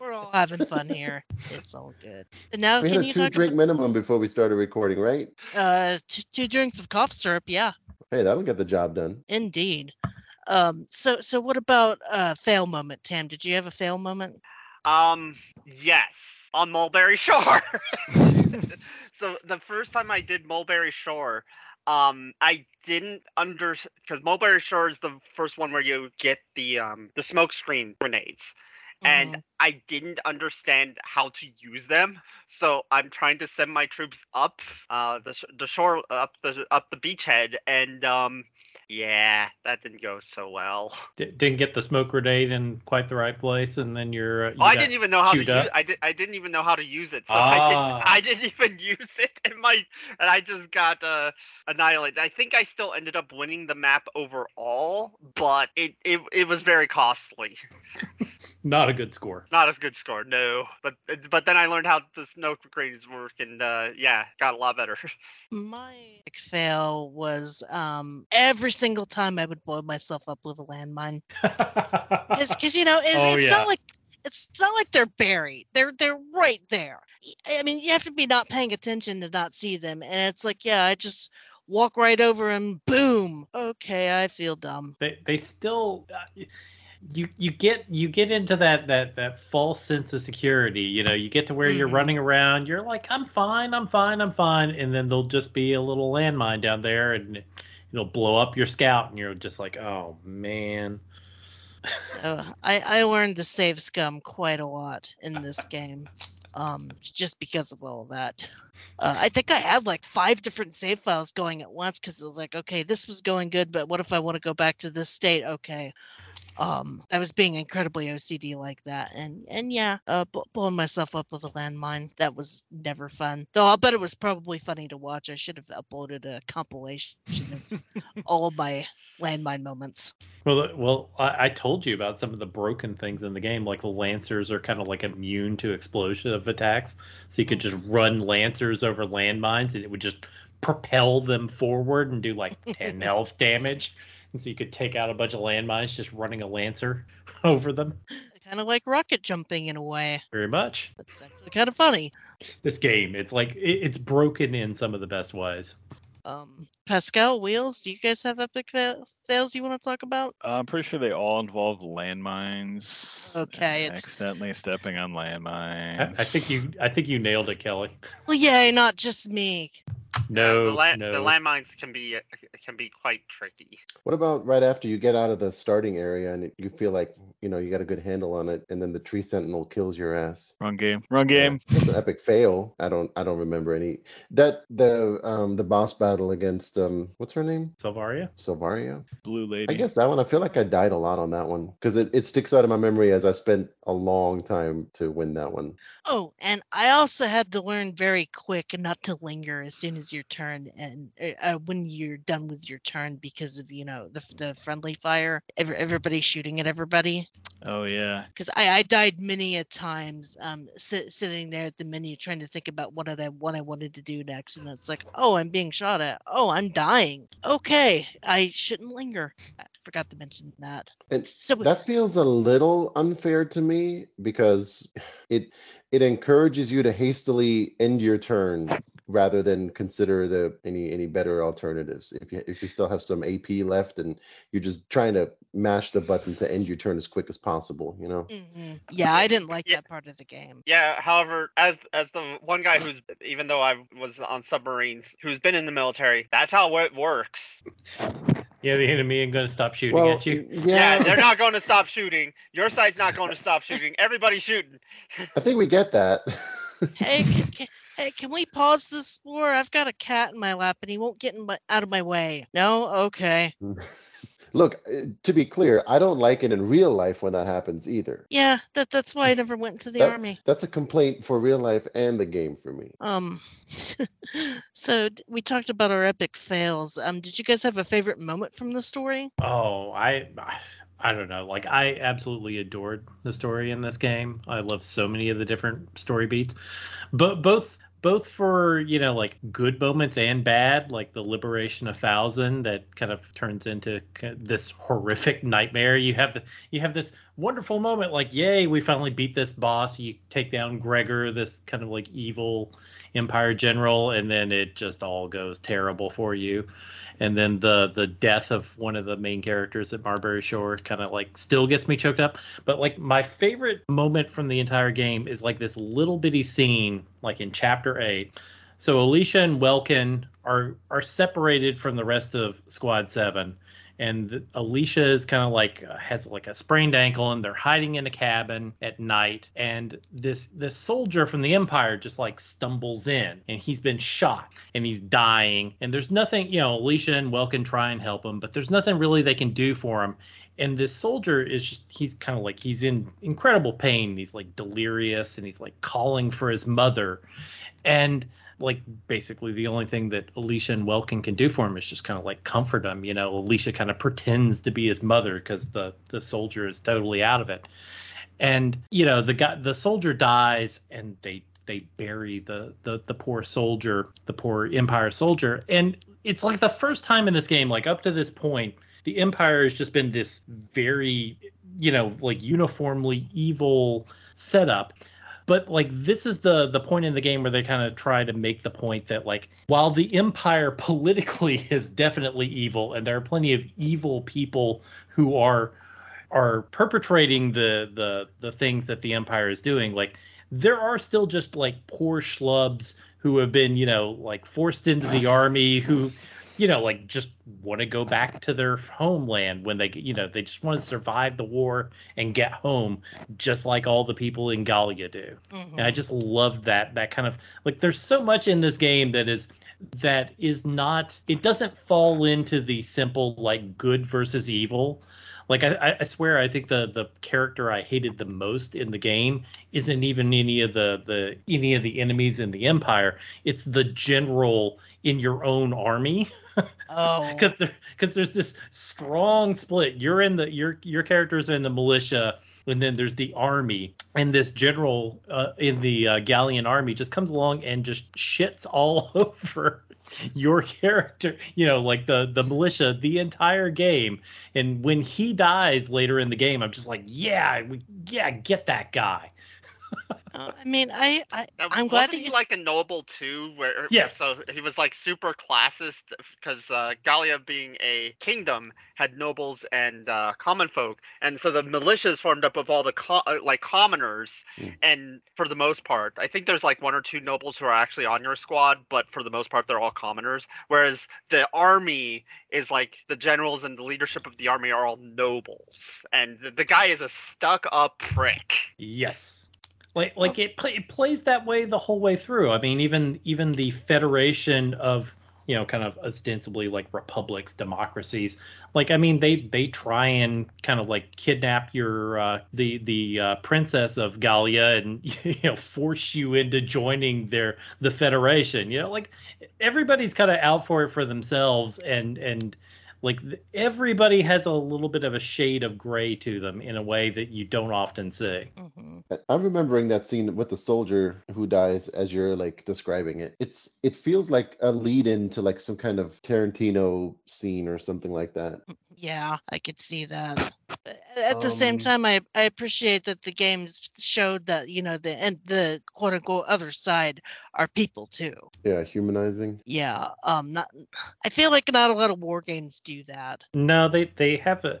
We're all having fun here. It's all good. And now, we had can a you two talk drink minimum before we started recording, right? uh, t- two drinks of cough syrup? Yeah, Hey, that'll get the job done. indeed. Um, so so what about uh fail moment, Tam? Did you have a fail moment? Um, yes, on Marberry Shore. so the first time I did Marberry Shore, um, I didn't under because Marberry Shore is the first one where you get the um the smoke screen grenades. And Mhm. I didn't understand how to use them, so I'm trying to send my troops up uh, the the shore up the up the beachhead, and um, yeah, that didn't go so well. D- didn't get the smoke grenade in quite the right place, and then you're. Uh, you Oh, I didn't even know how to use. I did. I didn't even know how to use it. So I didn't. Ah. I didn't even use it in my. And I just got uh, annihilated. I think I still ended up winning the map overall, but it it, it was very costly. Not a good score. Not as good score, no. But but then I learned how the snow grades work, and uh, yeah, got a lot better. My big fail was um every single time I would blow myself up with a landmine. because you know it, Oh, it's yeah. not like it's not like they're buried they're they're right there I mean you have to be not paying attention to not see them and it's like yeah i just walk right over and boom okay i feel dumb they they still uh, you you get you get into that that that false sense of security you know you get to where you're Mhm. running around you're like i'm fine i'm fine i'm fine and then there'll just be a little landmine down there and it- it'll blow up your scout and you're just like oh man. So i i learned to save scum quite a lot in this game um just because of all of that. Uh, i think i had like five different save files going at once because it was like okay this was going good but what if i want to go back to this state? Okay um i was being incredibly ocd like that and and yeah uh bl- blowing myself up with a landmine that was never fun. Though i'll bet it was probably funny to watch i should have uploaded a compilation of all of my landmine moments. Well well I, I told you about some of the broken things in the game like the lancers are kind of like immune to explosive attacks so you could just run lancers over landmines and it would just propel them forward and do like 10 health damage and so you could take out a bunch of landmines just running a lancer over them. Kind of like rocket jumping in a way. Very much. It's actually kind of funny. This game it's like it, it's broken in some of the best ways. Um pascal wheels do you guys have epic fa- fails you want to talk about? Uh, I'm pretty sure they all involve landmines. Okay, it's- accidentally stepping on I, landmines. I think you i think you nailed it kelly. Well yay not just me no the, la- no the landmines can be uh, can be quite tricky. What about right after you get out of the starting area and you feel like you know you got a good handle on it, and then the tree sentinel kills your ass? Wrong game. Wrong Yeah, game. That's an epic fail. I don't. I don't remember any. That the um the boss battle against um what's her name? Selvaria? Selvaria. Blue lady. I guess that one. I feel like I died a lot on that one because it, it sticks out of my memory as I spent a long time to win that one. oh and i also had to learn very quick not to linger as soon as your turn and uh, uh, when you're done with your turn because of you know the, the friendly fire every, everybody shooting at everybody? Oh yeah. because I, I died many a times um sit, sitting there at the menu trying to think about what did I what I wanted to do next and it's like oh I'm being shot at. Oh I'm dying. Okay. I shouldn't linger. I forgot to mention that. And so that feels a little unfair to me because it it encourages you to hastily end your turn rather than consider the any any better alternatives. If you if you still have some AP left and you're just trying to mash the button to end your turn as quick as possible, you know. Mhm. yeah I didn't like Yeah. that part of the game Yeah. However, as as the one guy who's even though I was on submarines, who's been in the military, that's how it works. Yeah, the enemy ain't gonna stop shooting Well, at you. yeah, Yeah, they're not going to stop shooting. Your side's not going to stop shooting. Everybody's shooting. I think we get that. hey can, can, hey can we pause this war I've got a cat in my lap and he won't get in my, out of my way no okay Look, uh, to be clear, I don't like it in real life when that happens either. Yeah, that that's why I never went into the That- army. That's a complaint for real life and the game for me. Um, so we talked about our epic fails. Um, did you guys have a favorite moment from the story? Oh, I, I I don't know. Like I absolutely adored the story in this game. I love so many of the different story beats. But both both for, you know, like good moments and bad, like the liberation of Fouzen that kind of turns into this horrific nightmare. You have the you have this wonderful moment like, yay, we finally beat this boss. You take down Gregor, this kind of like evil empire general, and then it just all goes terrible for you and then the the death of one of the main characters at Marberry Shore kind of like still gets me choked up. But like my favorite moment from the entire game is like this little bitty scene, like in chapter eight. So Alicia and Welkin are are separated from the rest of Squad Seven, and Alicia is kind of like uh, has like a sprained ankle, and they're hiding in a cabin at night. And this this soldier from the Empire just like stumbles in, and he's been shot, and he's dying. And there's nothing, you know, Alicia and Welkin try and help him, but there's nothing really they can do for him. And this soldier is just he's kind of like he's in incredible pain. He's like delirious, and he's like calling for his mother, and like basically the only thing that Alicia and Welkin can do for him is just kind of like comfort him. You know, Alicia kind of pretends to be his mother because the the soldier is totally out of it. And you know, the guy the soldier dies and they they bury the the the poor soldier, the poor Empire soldier. And it's like the first time in this game, like up to this point, the Empire has just been this very, you know, like uniformly evil setup but like this is the the point in the game where they kind of try to make the point that like while the empire politically is definitely evil and there are plenty of evil people who are are perpetrating the the the things that the empire is doing like there are still just like poor schlubs who have been you know like forced into the army who you know like just want to go back to their homeland when they you know they just want to survive the war and get home just like all the people in Gallia do. And I Mhm. just loved that that kind of like there's so much in this game that is that is not it doesn't fall into the simple like good versus evil. Like I, I- I swear I think the the character I hated the most in the game isn't even any of the the any of the enemies in the Empire. It's the general in your own army Oh, because there because there's this strong split. You're in the your your characters are in the militia, and then there's the army, and this general uh, in the uh, Gallian army just comes along and just shits all over your character. You know, like the the militia the entire game. And when he dies later in the game, I'm just like, yeah, we, yeah, get that guy. Uh, I mean, I, I Now, I'm glad that he you. like a noble too? Where Yes. so he was like super classist because uh, Gallia being a kingdom had nobles and uh, common folk, and so the militia is formed up of all the co- uh, like commoners. Mm. And for the most part, I think there's like one or two nobles who are actually on your squad, but for the most part, they're all commoners. Whereas the army is like the generals and the leadership of the army are all nobles, and the, the guy is a stuck-up prick. Yes. Like like it, it plays that way the whole way through. I mean, even even the federation of you know kind of ostensibly like republics, democracies. Like I mean, they they try and kind of like kidnap your uh, the the uh, princess of Gallia and you know force you into joining their the federation. You know, like everybody's kind of out for it for themselves and and like th- everybody has a little bit of a shade of gray to them in a way that you don't often see. Mhm. I- I'm remembering that scene with the soldier who dies as you're like describing it. It's it feels like a lead in to like some kind of Tarantino scene or something like that. Yeah, I could see that. But At the same Um, time, I I appreciate that the games showed that you know the and the quote unquote other side are people too. Yeah, humanizing. Yeah, um, not. I feel like not a lot of war games do that. No, they they have a.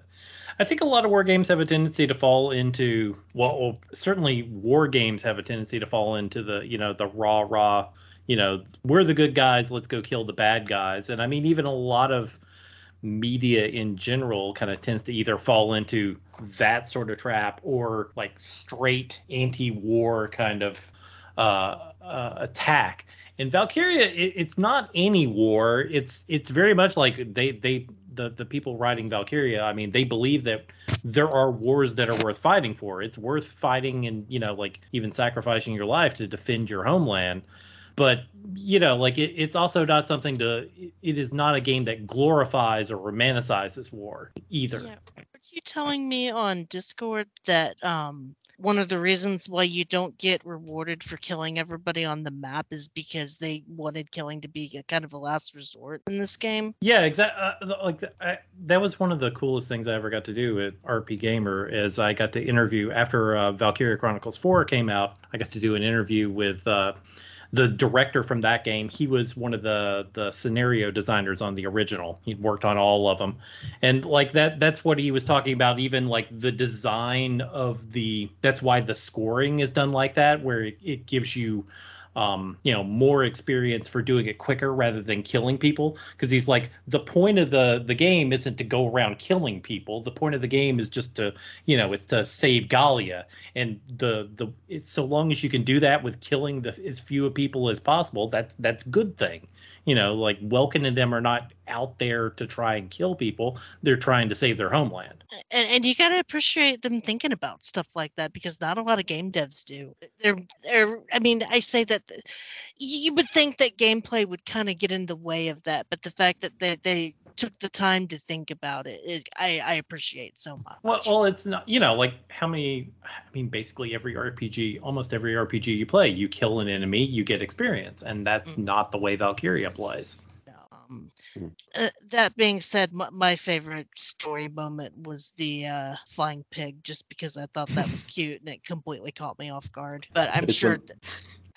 I think a lot of war games have a tendency to fall into well, well, certainly war games have a tendency to fall into the you know the raw raw. You know, we're the good guys. Let's go kill the bad guys. And I mean, even a lot of media in general kind of tends to either fall into that sort of trap or like straight anti-war kind of uh, uh, attack. In Valkyria, it, it's not any war. It's it's very much like they they the the people writing Valkyria, I mean, they believe that there are wars that are worth fighting for. It's worth fighting and you know, like even sacrificing your life to defend your homeland. But you know, like it, it's also not something to. It is not a game that glorifies or romanticizes war either. Yeah. Are you telling me on Discord that um one of the reasons why you don't get rewarded for killing everybody on the map is because they wanted killing to be a kind of a last resort in this game? Yeah, exactly. Uh, like I, that was one of the coolest things I ever got to do at RPGamer. Is I got to interview after uh, Valkyria Chronicles Four came out. I got to do an interview with. Uh, the director from that game he was one of the the scenario designers on the original. He'd worked on all of them and like that that's what he was talking about even like the design of the that's why the scoring is done like that where it, it gives you um, you know, more experience for doing it quicker rather than killing people. Because he's like, the point of the the game isn't to go around killing people. The point of the game is just to, you know, it's to save Gallia. And the the so long as you can do that with killing the as few people as possible, that's that's good thing you know, like Welkin and them are not out there to try and kill people. They're trying to save their homeland. And, and you got to appreciate them thinking about stuff like that because not a lot of game devs do. They're, they're I mean, I say that the, you would think that gameplay would kind of get in the way of that, but the fact that they, they took the time to think about it is I, I appreciate so much. Well, well, it's not you know like how many I mean basically every RPG, almost every RPG you play, you kill an enemy, you get experience, and that's mm-hmm. not the way Valkyria plays. Um, uh, that being said, my, my, favorite story moment was the uh, flying pig, just because I thought that was cute and it completely caught me off guard. But I'm it's sure.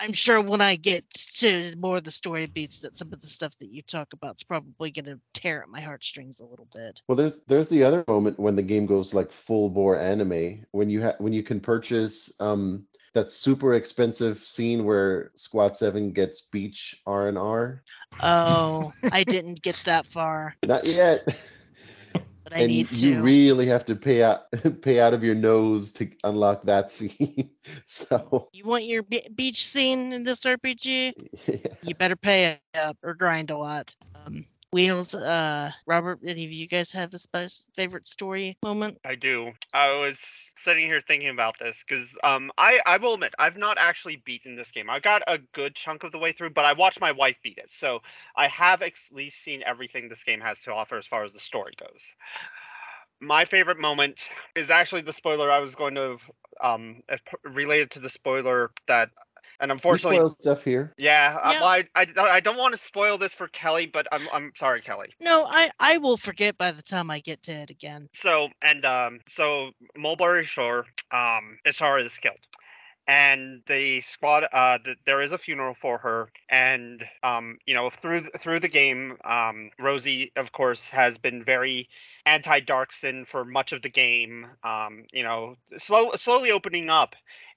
I'm sure when I get to more of the story beats, that some of the stuff that you talk about is probably going to tear at my heartstrings a little bit. Well, there's there's the other moment when the game goes like full bore anime when you have when you can purchase um that super expensive scene where Squad Seven gets beach R and R. Oh, I didn't get that far. Not yet. but I and need to. You really have to pay out pay out of your nose to unlock that scene. so you want your beach scene in this RPG? Yeah. You better pay up or grind a lot. Um, Wheels, uh, Robert, any of you guys have a sp- favorite story moment? I do. I was sitting here thinking about this because um, I I will admit I've not actually beaten this game. I got a good chunk of the way through, but I watched my wife beat it, so I have at least seen everything this game has to offer as far as the story goes. My favorite moment is actually the spoiler I was going to um related to the spoiler that and unfortunately, spoil stuff here. Yeah, yeah. I, I, I don't want to spoil this for Kelly, but I'm I'm sorry, Kelly. No, I I will forget by the time I get to it again. So and um so Marberry Shore um Isara is killed and the squad uh the, there is a funeral for her and um you know through through the game um rosie of course has been very anti Darcsen for much of the game um you know slow, slowly opening up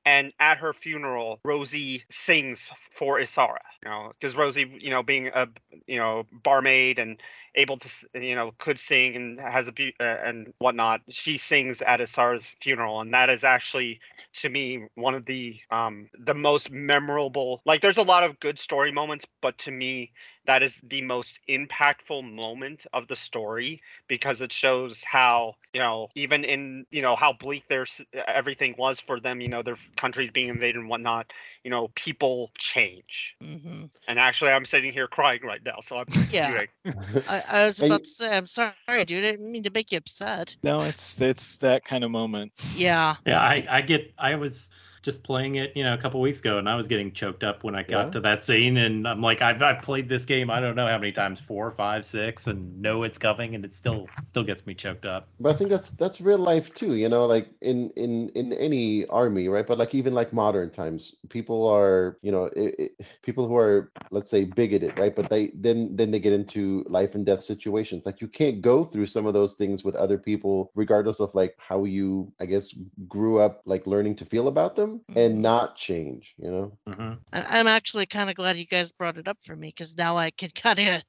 and at her funeral rosie sings for isara you know because rosie you know being a you know barmaid and able to you know could sing and has a uh, and whatnot she sings at isara's funeral and that is actually to me one of the um the most memorable like there's a lot of good story moments but to me that is the most impactful moment of the story because it shows how you know even in you know how bleak there's everything was for them you know their countries being invaded and whatnot you know people change. Mm-hmm. and actually i'm sitting here crying right now so i'm yeah. I, I, was about to say i'm sorry dude i didn't mean to make you upset. No it's it's that kind of moment. Yeah. Yeah i i get i was just playing it, you know, a couple weeks ago, and I was getting choked up when I got yeah. to that scene. And I'm like, I've, I've played this game, I don't know how many times, four, five, six, and know it's coming, and it still still gets me choked up. But I think that's that's real life too, you know, like in in in any army, right? But like even like modern times, people are, you know, it, it, people who are, let's say, bigoted, right? But they then then they get into life and death situations. Like you can't go through some of those things with other people, regardless of like how you, I guess, grew up, like learning to feel about them them and not change. You know. Mhm. I- I'm actually kind of glad you guys brought it up for me because now I can kind of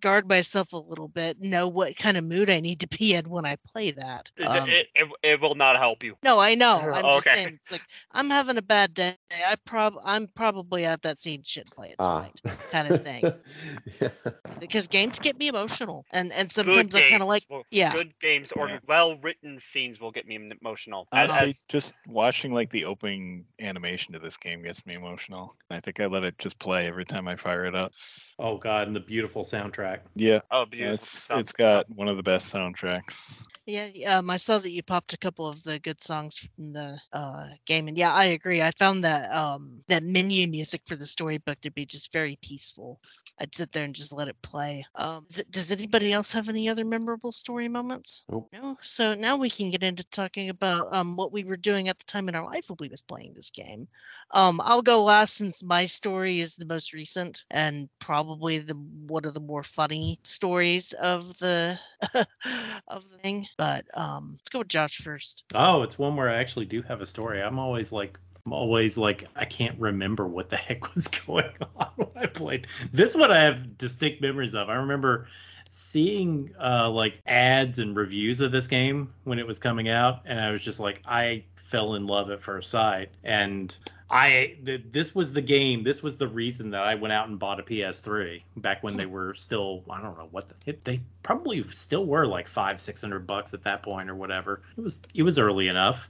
guard myself a little bit, know what kind of mood I need to be in when I play that. It, Um, it, it, it will not help you. no, I know. I'm just saying, it's like I'm having a bad day. I prob I'm probably at that scene shouldn't play it Ah. tonight, kind of thing. yeah. Because games get me emotional, and and sometimes I kind of like, will- yeah. Good games or Yeah. well written scenes will get me emotional. As- Honestly, as- just watching like the opening animation to this game gets me emotional. I think I let it just play every time I fire it up. Oh god, and the beautiful soundtrack. Yeah, oh, yeah, beautiful. it's stuff. it's got one of the best soundtracks. Yeah, yeah, um, I saw that you popped a couple of the good songs from the uh, game, and yeah, I agree. I found that um, that menu music for the storybook to be just very peaceful. I'd sit there and just let it play. Um, does, it- does anybody else have any other memorable story moments? Nope. No. So now we can get into talking about um, what we were doing at the time in our life when we was playing this game. Um, I'll go last since my story is the most recent and probably the one of the more funny stories of the of the thing. But um, let's go with Josh first. Oh, it's one where I actually do have a story. I'm always like I'm always like I can't remember what the heck was going on when I played. This one I have distinct memories of. I remember seeing uh like ads and reviews of this game when it was coming out and I was just like I fell in love at first sight and I th- this was the game. This was the reason that I went out and bought a PS3 back when they were still. I don't know what the, it, they probably still were like five six hundred bucks at that point or whatever. It was it was early enough.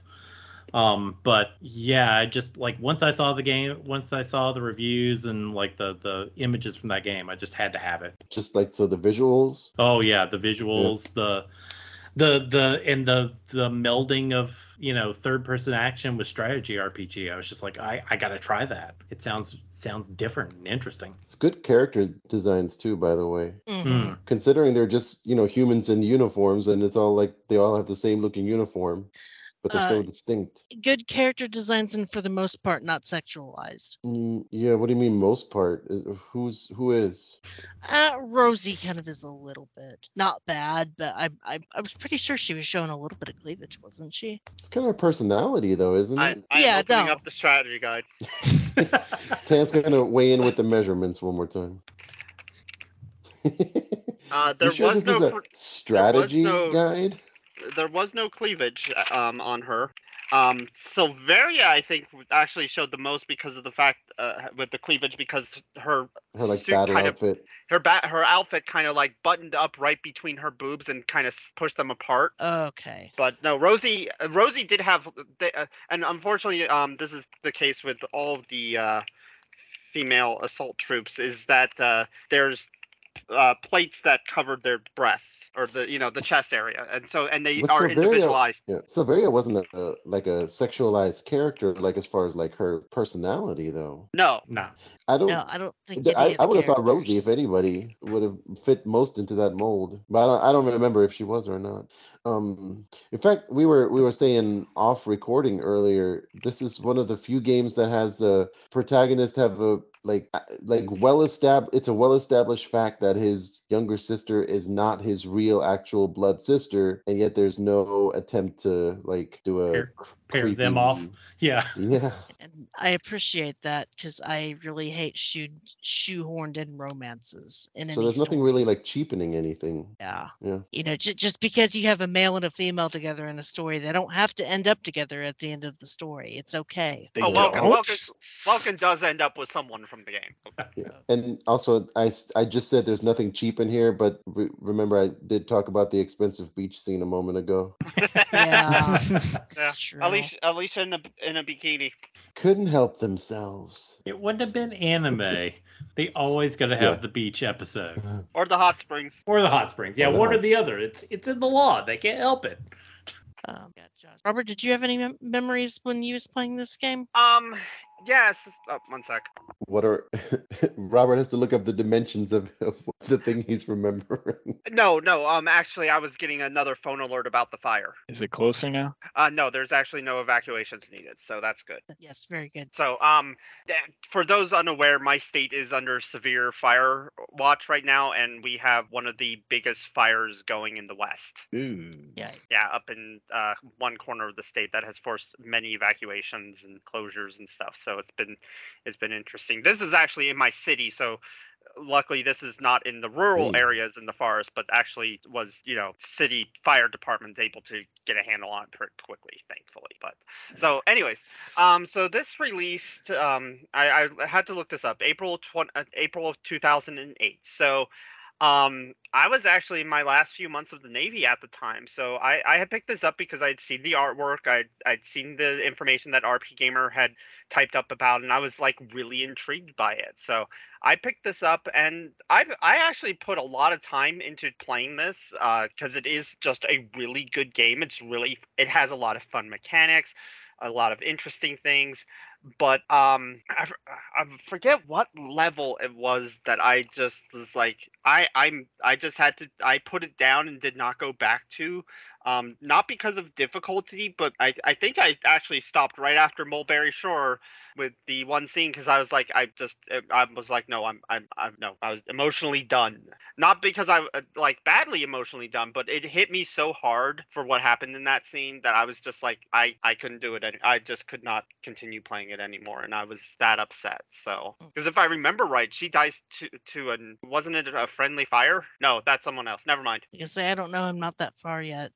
Um, but yeah, I just like once I saw the game, once I saw the reviews and like the the images from that game, I just had to have it. Just like so, the visuals. Oh yeah, the visuals, the the the and the the melding of you know third person action with strategy RPG. I was just like, I I gotta try that. It sounds sounds different and interesting. It's good character designs too, by the way. Mhm. Mm. Considering they're just you know humans in uniforms, and it's all like they all have the same looking uniform, but they're so Uh, distinct. Good character designs, and for the most part, not sexualized. Mm, yeah, what do you mean? Most part, Is- who's who is? Uh, Rosie kind of is a little bit not bad, but I, I I was pretty sure she was showing a little bit of cleavage, wasn't she? It's kind of a personality, though, isn't I, it? I'm Yeah, opening no. up the strategy guide. Tam's gonna weigh in with the measurements one more time. Uh, You there sure was this is no a cl- strategy no- guide. There was no cleavage um, on her. Um, Selvaria, I think, actually showed the most because of the fact uh, with the cleavage because her Her like suit battle kind of her bat her outfit kind of like buttoned up right between her boobs and kind of pushed them apart. Okay. But no, Rosie uh, Rosie did have they, uh, and unfortunately, um, this is the case with all of the uh, female assault troops is that uh, there's uh, plates that covered their breasts or the you know the chest area, and so and they But are Selvaria- individualized. Yeah, Selvaria wasn't a, a like a sexualized character, like as far as like her personality, though. No, no. I don't. No, I don't think. th- I, I would have thought Rosie, if anybody, would have fit most into that mold. But I don't, I don't remember if she was or not. Um, in fact, we were we were saying off recording earlier. This is one of the few games that has the protagonist have a like uh, like well established. It's a well established fact that his younger sister is not his real actual blood sister, and yet there's no attempt to like do a Pair- cr- pair them off. Yeah. Yeah. And I appreciate that because I really hate shoe shoehorned in romances in So any there's nothing really like cheapening anything. Yeah. Yeah. You know, j- just because you have a male and a female together in a story, they don't have to end up together at the end of the story. It's okay. They oh, don't. Welkin, Welkin, Welkin does end up with someone from the game. Yeah. And also, I, I just said there's nothing cheap in here, but re- remember I did talk about the expensive beach scene a moment ago. Yeah. Yeah, That's true. Alicia, Alicia in a in a bikini. Couldn't help themselves. It wouldn't have been anime. They always got to have Yeah. the beach episode Or the hot springs. or the hot springs. Yeah, Or the one or the other. It's it's in the law. They can't help it. Um, yeah, Josh. Robert, did you have any mem- memories when you was playing this game? Um, yes. Oh, one sec. What are Robert has to look up the dimensions of, of the thing he's remembering. No, no. Um, actually, I was getting another phone alert about the fire. Is it closer now? Uh, no, there's actually no evacuations needed, so that's good. Yes, very good. So, um, for those unaware, my state is under severe fire watch right now, and we have one of the biggest fires going in the west. Ooh. Yeah. Yeah, up in uh one one corner of the state that has forced many evacuations and closures and stuff. So it's been it's been interesting. This is actually in my city, so luckily this is not in the rural Mm. areas in the forest, but actually was you know city fire department able to get a handle on it pretty quickly, thankfully. But so anyways, um, so this released um, I, I had to look this up April 20, uh, April of 2008. So um, I was actually in my last few months of the Navy at the time, so I, I had picked this up because I'd seen the artwork, I'd I'd seen the information that RPGamer had typed up about, and I was like really intrigued by it. So I picked this up, and I I actually put a lot of time into playing this because it is just a really good game. It's really it has a lot of fun mechanics, a lot of interesting things but um I, I forget what level it was that i just was like i i'm i just had to i put it down and did not go back to um not because of difficulty but i i think i actually stopped right after marberry shore with the one scene because i was like i just uh, i was like no i'm i'm i'm no. I was emotionally done. Not because i uh, like badly emotionally done but it hit me so hard for what happened in that scene that i was just like i i couldn't do it any, i just could not continue playing it anymore and i was that upset so. Because if i remember right she dies to to an wasn't it a friendly fire? No that's someone else. Never mind. You say I don't know. I'm not that far yet.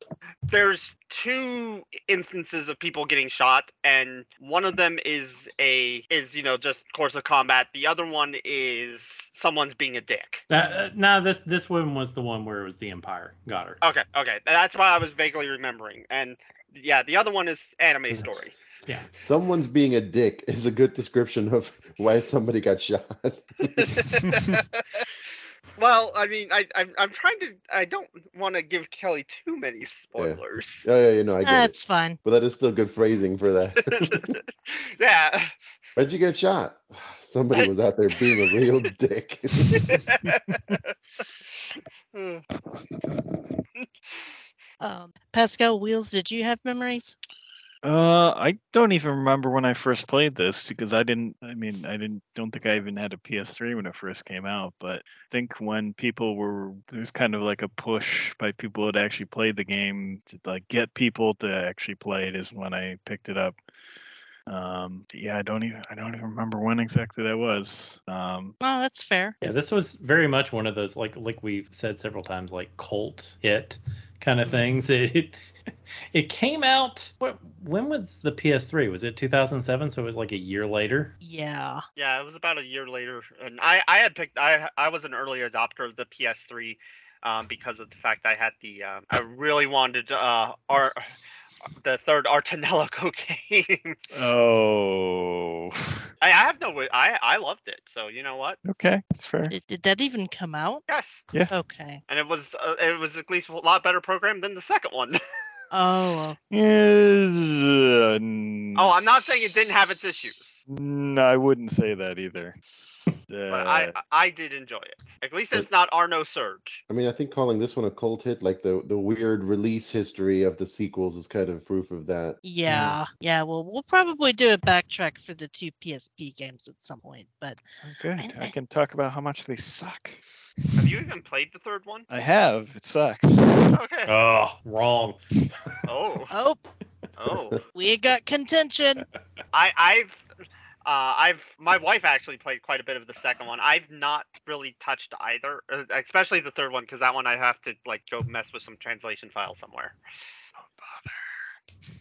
there's two instances of people getting shot and one of them is a is you know just course of combat the other one is someone's being a dick That, uh, no, this this one was the one where it was the Empire got her. okay okay that's why i was vaguely remembering and yeah the other one is anime story Yeah. Someone's being a dick is a good description of why somebody got shot. well i mean i I'm, I'm trying to i don't want to give kelly too many spoilers yeah, yeah, you know, I get it. That's fine. But that is still good phrasing for that. yeah Why'd you get shot? Somebody was out there being a real dick. Um, Pascal Wheels, did you have memories? Uh, I don't even remember when I first played this because I didn't. I mean, I didn't. Don't think I even had a PS3 when it first came out. But I think when people were there was kind of like a push by people that actually played the game to like get people to actually play it is when I picked it up. Um, yeah, I don't even. I don't even remember when exactly that was. Um, Oh, that's fair. Yeah, this was very much one of those like like we've said several times, like cult hit kind of things. It it came out. What when was the PS3? Was it 2007? So it was like a year later. Yeah. Yeah, it was about a year later, and I I had picked I I was an early adopter of the PS3, um, because of the fact I had the um, I really wanted uh our the third Ar tonelico game. oh, I, I have no wi- I I loved it, so you know what? okay, that's fair. Did, did that even come out? Yes, Yeah. Okay. and it was uh, it was at least a lot better program than the second one. Oh, Is uh, oh, I'm not saying it didn't have its issues, No, I wouldn't say that either. But I Uh, I- I did enjoy it. At least it's not Ar nosurge. I mean, I think calling this one a cult hit, like the the weird release history of the sequels, is kind of proof of that. yeah. Yeah. Well, we'll probably do a backtrack for the two PSP games at some point. But good. I can talk about how much they suck. Have you even played the third one? I have. It sucks. Okay. Oh, wrong. Oh oh, oh. we got contention. I I've uh, I've my wife actually played quite a bit of the second one. I've not really touched either, uh, especially the third one because that one I have to like go mess with some translation file somewhere.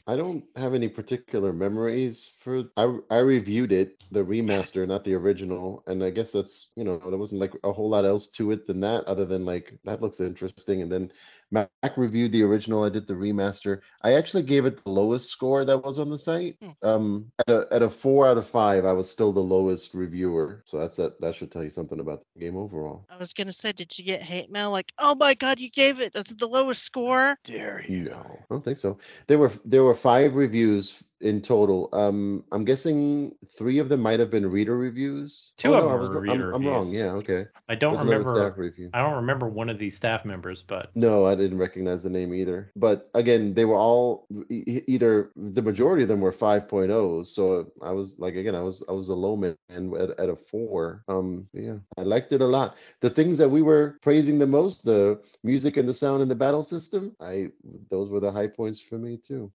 I don't have any particular memories for. I I reviewed it, the remaster, not the original, and I guess that's you know there wasn't like a whole lot else to it than that, other than like that looks interesting. And then Mac reviewed the original. I did the remaster. I actually gave it the lowest score that was on the site. Hmm. Um, at a at a four out of five, I was still the lowest reviewer. So that's that. That should tell you something about the game overall. I was gonna say, did you get hate mail? Like, oh my god, you gave it the the lowest score. Dare you? No, I don't think so. There were there were five reviews in total. Um, I'm guessing three of them might have been reader reviews. Two Oh, of no, I them was were wr- I'm, reader I'm wrong. Yeah, okay. I don't That's another staff remember. review. I don't remember one of these staff members, but No, I didn't recognize the name either. But again, they were all e- either the majority of them were 5.0s. So I was like, again, I was I was a low man at, at a four. Um, yeah, I liked it a lot. The things that we were praising the most, the music and the sound and the battle system, I those were the high points for me too.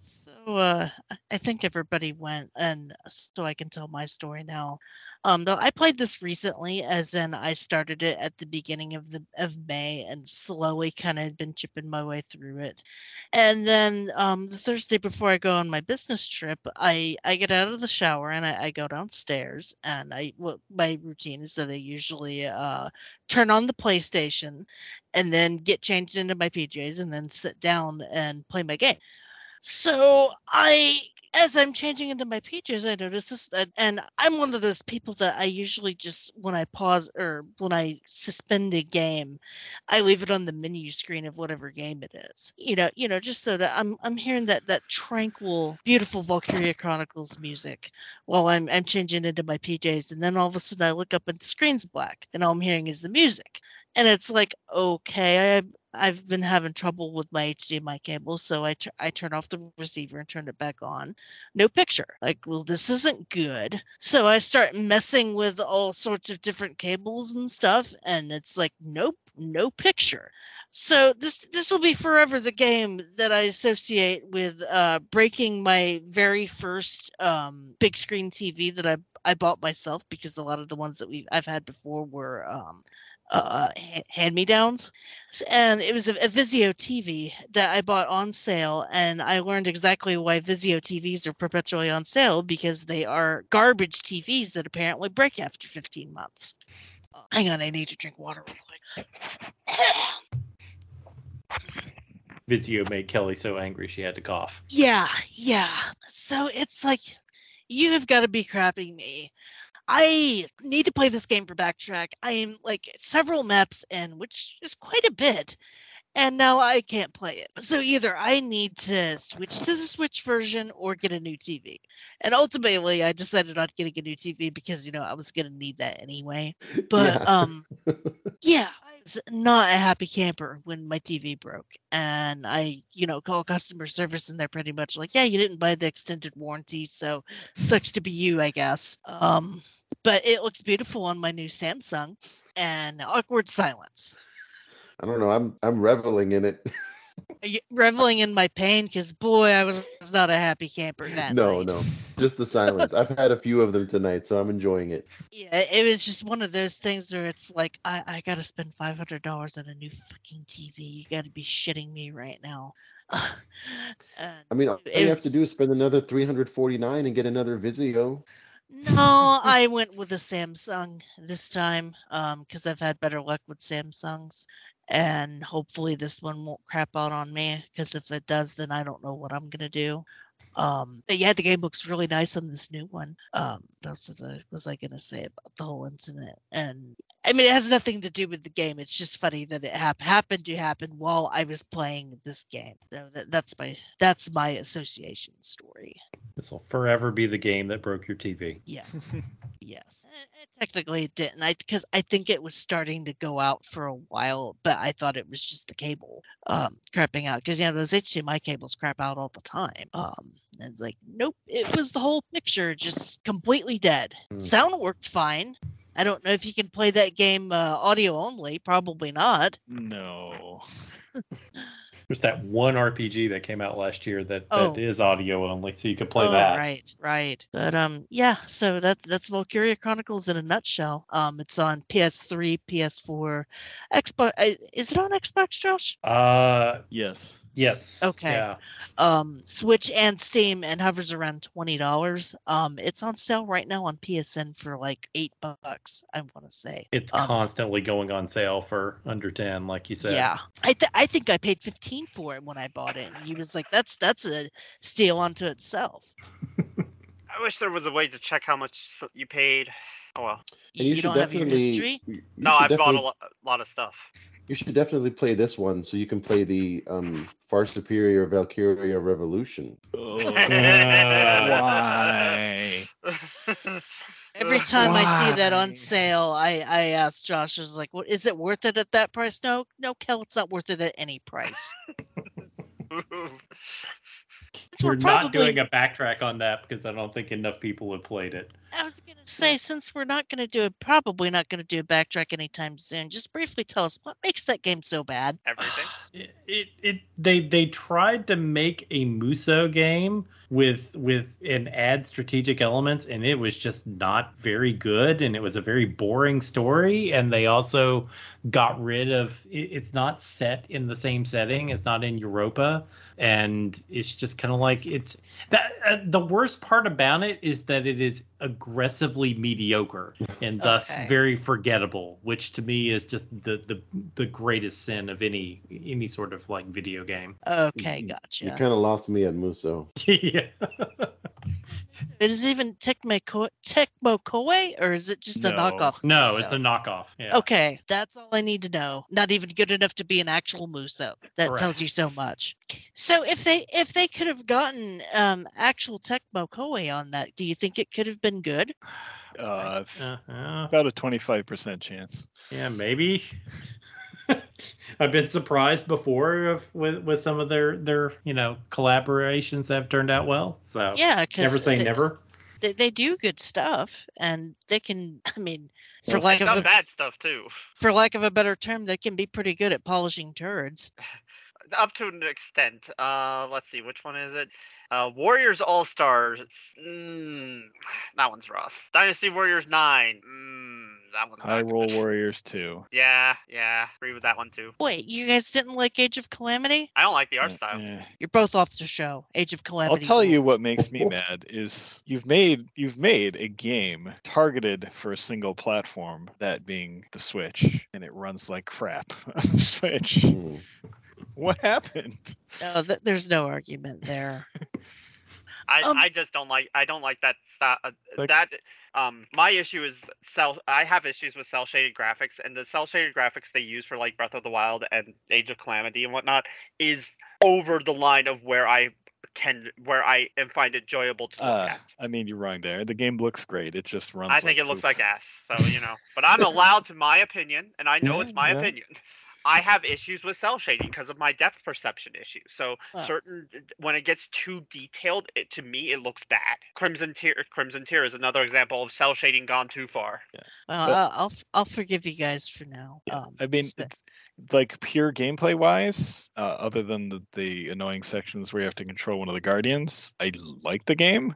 So uh, I- think everybody went, and so I can tell my story now. Um, though I played this recently, as in I started it at the beginning of the of May, and slowly kind of been chipping my way through it. And then um, the Thursday before I go on my business trip, I I get out of the shower and I, I go downstairs, and I my routine is that I usually uh, turn on the PlayStation, and then get changed into my PJs, and then sit down and play my game. So I, as I'm changing into my PJs, I notice this, and I'm one of those people that I usually just when I pause or when I suspend a game, I leave it on the menu screen of whatever game it is. You know, you know, just so that I'm I'm hearing that that tranquil, beautiful Valkyria Chronicles music while I'm I'm changing into my PJs, and then all of a sudden I look up and the screen's black, and all I'm hearing is the music, and it's like, okay, I I've been having trouble with my HDMI cable, so I, tur- I turn off the receiver and turn it back on. No picture. Like, well, this isn't good. So I start messing with all sorts of different cables and stuff, and it's like, nope, no picture. So this this will be forever the game that I associate with uh, breaking my very first um, big screen TV that I I bought myself because a lot of the ones that we I've had before were um, uh, hand me downs and it was a, a Vizio TV that I bought on sale, and I learned exactly why Vizio TVs are perpetually on sale because they are garbage TVs that apparently break after 15 months. Uh, hang on, I need to drink water real quick. Vizio made Kelly so angry she had to cough. yeah, yeah. So it's like you have got to be crapping me. I need to play this game for backtrack. I am like several maps in, which is quite a bit. And now I can't play it. So either I need to switch to the Switch version or get a new TV. And ultimately I decided on getting a new TV because you know I was gonna need that anyway. But Yeah. um yeah, I was not a happy camper when my TV broke. And I, you know, call customer service and they're pretty much like, Yeah, you didn't buy the extended warranty, so sucks to be you, I guess. Um but it looks beautiful on my new Samsung and awkward silence. I don't know. I'm I'm reveling in it. Reveling in my pain because boy, I was not a happy camper that no, night. no, just the silence. I've had a few of them tonight, so I'm enjoying it. Yeah, it was just one of those things where it's like I, I gotta spend five hundred dollars on a new fucking TV. You gotta be shitting me right now. And I mean, all you have to do is spend another 349 and get another Vizio. No, I went with a Samsung this time um, because I've had better luck with Samsungs. And hopefully this one won't crap out on me because if it does, then I don't know what I'm going to do. Um, but yeah, the game looks really nice on this new one. Um, what else I, was I going to say about the whole incident? And I mean, it has nothing to do with the game. It's just funny that it hap- happened to happen while I was playing this game. So that, that's my that's my association story. This will forever be the game that broke your TV. Yes. yes. Eh, eh, Technically, it didn't. I because I think it was starting to go out for a while, but I thought it was just the cable um, crapping out because you know those HDMI cables crap out all the time. Um, and it's like, nope, it was the whole picture just completely dead. Hmm. Sound worked fine. I don't know if you can play that game uh, audio only. Probably not. No. There's that one RPG that came out last year that, Oh. that is audio only, so you could play oh, that. right, right. But um, yeah. So that's that's Valkyria Chronicles in a nutshell. Um, it's on PS3, PS4, Xbox. uh, Is it on Xbox, Josh? Uh, Yes. yes. Okay. Yeah. um switch and steam and hovers around $20 um it's on sale right now on psn for like eight bucks i want to say It's Um, constantly going on sale for under 10, like you said. yeah i th- i think i paid 15 for it when i bought it and he was like that's that's a steal unto itself I wish there was a way to check how much you paid. Oh well. And you, you, should don't have your definitely. history you- you No, I've bought a lot, a lot of stuff. You should definitely play this one so you can play the um, far superior Valkyria Revolution. Why? Every time I see that on sale, I I ask Josh, is like, "What is it worth it at that price?" No, no, Kel, it's not worth it at any price. Since We're we're not doing a backtrack on that because I don't think enough people have played it. I was gonna say, since we're not gonna do it, probably not gonna do a backtrack anytime soon. Just briefly tell us what makes that game so bad. Everything. It, it, it they they tried to make a Musou game with with and add strategic elements and it was just not very good and it was a very boring story and they also got rid of it, it's not set in the same setting it's not in Europa and it's just kind of like it's that uh, the worst part about it is that it is aggressively mediocre and thus Okay. very forgettable which to me is just the the the greatest sin of any any sort of like video game Okay, gotcha. You kind of lost me at Musou. yeah It is even Tecmo Ko- Tecmo Koei, or is it just a knockoff? no Musou? it's a knockoff yeah Okay, that's all I need to know. Not even good enough to be an actual Musou. That tells you so much. So if they if they could have gotten um actual Tecmo Koei on that, do you think it could have been good? Uh, Uh, about a 25% chance. yeah maybe I've been surprised before of, with with some of their their you know collaborations that have turned out well. So Yeah, because never say never. They, they do good stuff, and they can. I mean, for Yes. lack of a, bad stuff too. for lack of a better term, they can be pretty good at polishing turds. Up to an extent. Uh, let's see, which one is it? Uh, Warriors All Stars. Mm, that one's rough. Dynasty Warriors Nine. Mm, that one's High not Roll good. Warriors 2. Yeah, yeah, agree with that one too. Wait, you guys didn't like Age of Calamity? I don't like the art style. eh. You're both off the show. Age of Calamity. I'll tell you what makes me mad is you've made you've made a game targeted for a single platform, that being the Switch, and it runs like crap on the Switch. Hmm. What happened? No, th- there's no argument there. I, Um, I just don't like I don't like that style. Uh, Like- that um my issue is cell. I have issues with cel shaded graphics, and the cel shaded graphics they use for like Breath of the Wild and Age of Calamity and whatnot is over the line of where I can where I am find it enjoyable to look Uh, at. I mean, you're wrong there. The game looks great. It just runs. I think it looks poop. like ass. So you know, but I'm allowed to my opinion, and I know it's my yeah. opinion. I have issues with cel shading because of my depth perception issues. So Oh. certain when it gets too detailed, it, to me it looks bad. Crimson Tear, Crimson Tear is another example of cel shading gone too far. Well, But- I'll, I'll f- I'll forgive you guys for now. Yeah, Um, I mean, sp- it's, like pure gameplay wise, uh, other than the, the annoying sections where you have to control one of the guardians, I like the game,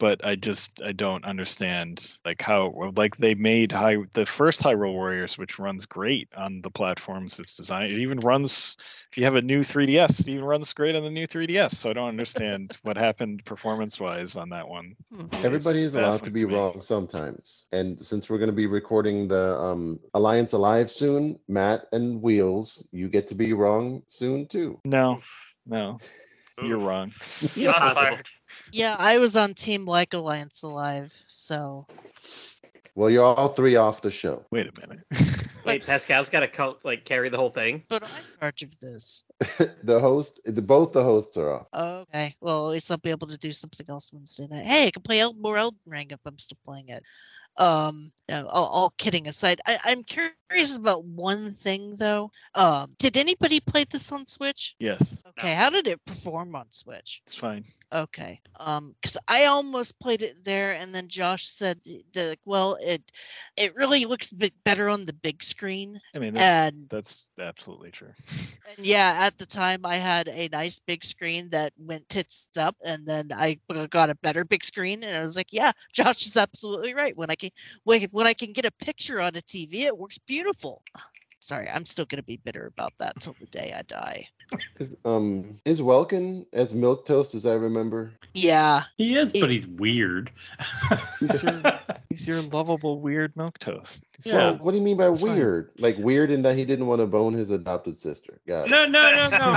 but I just I don't understand like how like they made high the first Hyrule Warriors, which runs great on the platforms it's designed. It even runs if you have a new 3DS, it even runs great on the new 3DS. So I don't understand what happened performance wise on that one. Hmm. Everybody is allowed to be me. wrong sometimes. And since we're going to be recording the um, Alliance Alive soon, Matt and Wheels, you get to be wrong soon too. No, no, you're wrong. Shots Impossible. fired. yeah, I was on Team Like Alliance Alive, so Well, you're all three off the show. Wait a minute. Wait, Pascal's got to co- like carry the whole thing. but I'm in charge of this. the host, the, both the hosts are off. Okay, well at least I'll be able to do something else Wednesday night. Hey, I can play El- more Elden Ring if I'm still playing it. Um, all, all kidding aside, I, I'm curious about one thing though. Um, did anybody play this on Switch? yes, Okay, how did it perform on Switch? it's fine. Okay. Um, because I almost played it there, and then Josh said that well, it it really looks bit better on the big screen. I mean, that's, And that's absolutely true. and yeah, at the time I had a nice big screen that went tits up, and then I got a better big screen, and I was like, yeah, Josh is absolutely right. When I can when, when I can get a picture on a TV, it works beautiful. Sorry, I'm still gonna be bitter about that till the day I die. Is, um, is Welkin as milk toast as I remember? Yeah, He is, He- but he's weird. He's your, he's your lovable weird milk toast. He's Yeah. Well, what do you mean by It's fine. weird? Like weird in that he didn't want to bone his adopted sister. Got it. no, no, no,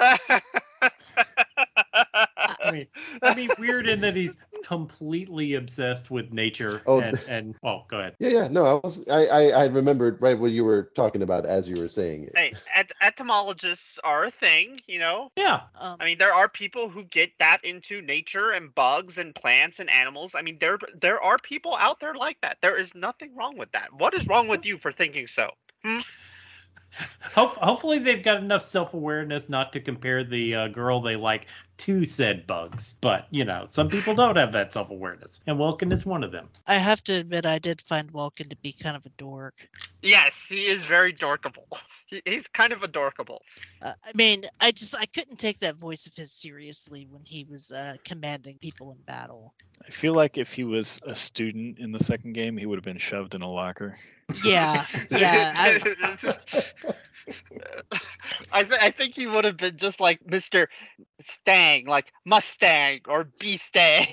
no. I mean, I mean, weird in that he's completely obsessed with nature Oh, and, and oh go ahead Yeah, yeah. No, I was. I, I, I remembered right what you were talking about as you were saying it. Hey, et- etymologists are a thing, you know. yeah Um, I mean, there are people who get that into nature and bugs and plants and animals. I mean, there there are people out there like that. There is nothing wrong with that. What is wrong with you for thinking so? Ho- hopefully they've got enough self-awareness not to compare the uh, girl they like to said bugs but you know some people don't have that self-awareness and Welkin is one of them I have to admit, I did find Welkin to be kind of a dork. Yes, he is very dorkable. He, he's kind of adorkable. Uh, I mean, I just I couldn't take that voice of his seriously when he was uh, commanding people in battle. I feel like if he was a student in the second game, he would have been shoved in a locker. Yeah, yeah. I, I, th- I think he would have been just like Mr. Stang, like Mustang or Bee Stang.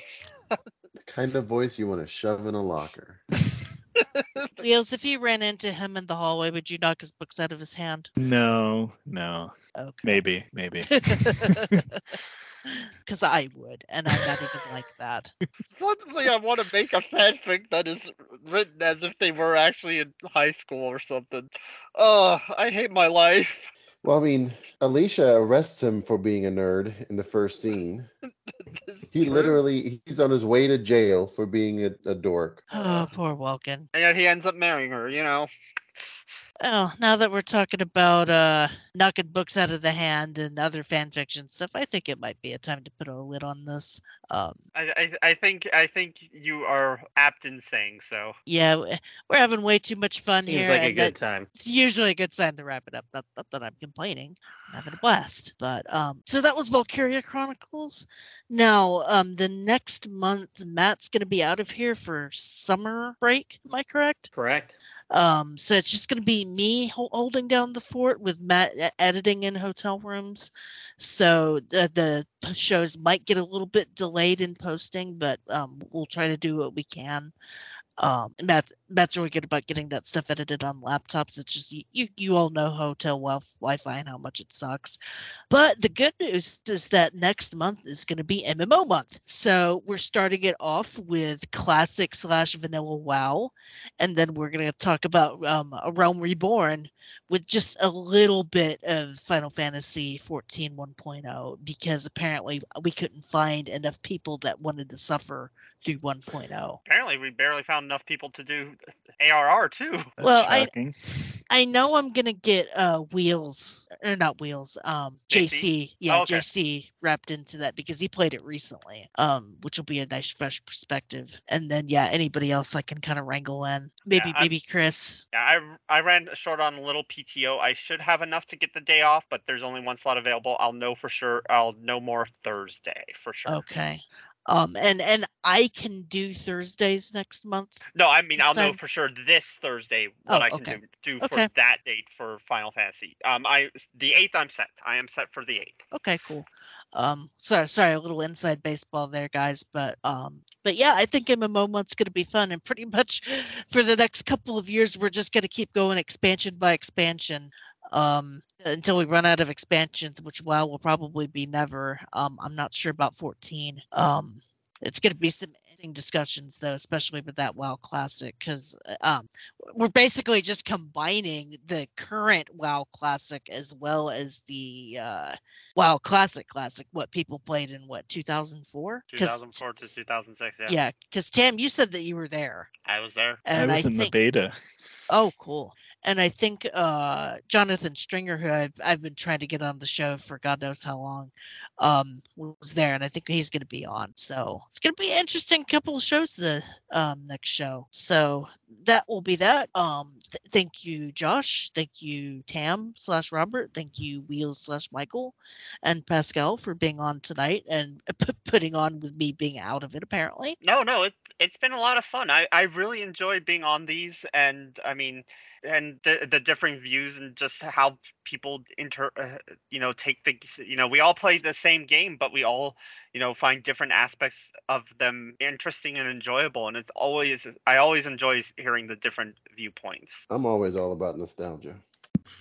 The kind of voice you want to shove in a locker. Leos, if you ran into him in the hallway, would you knock his books out of his hand? No, no, Okay. maybe, maybe. Because I would, and I'm not even like that. Suddenly, I want to make a fanfic that is written as if they were actually in high school or something. Oh, I hate my life. Well, I mean, Alicia arrests him for being a nerd in the first scene. He True. literally he's on his way to jail for being a, a dork. Oh, poor Welkin. And yet he ends up marrying her, you know? Oh, now that we're talking about uh knocking books out of the hand and other fan fiction stuff, I think it might be a time to put a lid on this. Um, I, I, I think I think you are apt in saying so. yeah, we're having way too much fun Seems here. like a good time. It's usually a good sign to wrap it up. Not, not that I'm complaining. I'm having a blast. But um, so that was Valkyria Chronicles. Now, um, the next month, Matt's going to be out of here for summer break. Am I correct? Correct. Um, so it's just going to be me holding down the fort with Matt editing in hotel rooms. So the, the shows might get a little bit delayed in posting, but um, we'll try to do what we can. Um, Matt's, Matt's really good about getting that stuff edited on laptops. It's just you, you, all know hotel wi- Wi-Fi and how much it sucks. But the good news is that next month is going to be MMO month. So we're starting it off with classic slash vanilla WoW and then we're going to talk about um, a realm reborn with just a little bit of final fantasy 14 1.0 because apparently we couldn't find enough people that wanted to suffer through 1.0 Apparently, we barely found enough people to do ARR too. That's Well, I- shocking. i know i'm going to get uh wheels or not wheels um JC? jc yeah Oh, okay. jc wrapped into that because he played it recently um which will be a nice fresh perspective and then yeah anybody else i can kind of wrangle in maybe I- maybe chris Yeah, I I ran short on a little PTO. I should have enough to get the day off, but there's only one slot available. I'll know for sure. I'll know more Thursday for sure. Okay. Um and and I can do Thursdays next month. No, I mean I'll know for sure this Thursday what Oh, I can okay. do do Okay. for that date for Final Fantasy. Um, I the eighth I'm set. I am set for the eighth. Okay, cool. Um sorry sorry a little inside baseball there guys, but um but yeah, I think MMO month's going to be fun and pretty much for the next couple of years we're just going to keep going expansion by expansion um until we run out of expansions which WoW will probably be never. Um I'm not sure about 14. Um it's going to be some interesting discussions though especially with that wow classic because um, we're basically just combining the current wow classic as well as the uh, wow classic classic what people played in what 2004 2004 to 2006. Yeah, yeah because tam you said that you were there I was there. and I was in think the beta. Oh, cool. And I think uh, Jonathan Stringer, who I've, I've been trying to get on the show for God knows how long, um, was there, and I think he's going to be on. So it's going to be an interesting couple of shows the um, next show. So that will be that. Um, th- thank you, Josh. Thank you, Tam slash Robert. Thank you, Wheels slash Michael, and Pascal for being on tonight and p- putting on with me being out of it apparently. No, no, it it's been a lot of fun. I I really enjoyed being on these, and I mean, and the the different views and just how people inter, uh, you know, take the, you know, we all play the same game, but we all, you know, find different aspects of them interesting and enjoyable, and it's always I always enjoy hearing the different viewpoints. I'm always all about nostalgia.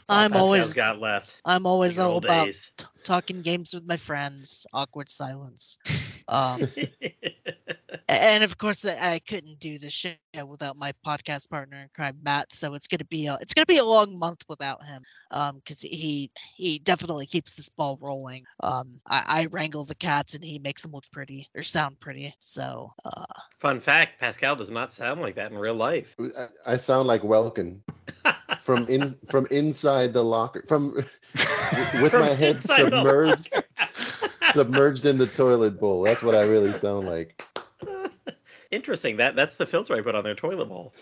I'm always got left. I'm always all about t- talking games with my friends. Awkward silence. Um, and of course I I couldn't do the show without my podcast partner in crime Matt so it's gonna be a it's gonna be a long month without him um because he he definitely keeps this ball rolling um I, I wrangle the cats and he makes them look pretty or sound pretty so uh Fun fact: Pascal does not sound like that in real life. I, I sound like Welkin from in from inside the locker from with From my head submerged submerged in the toilet bowl. That's what I really sound like. Interesting. That that's the filter I put on their toilet bowl.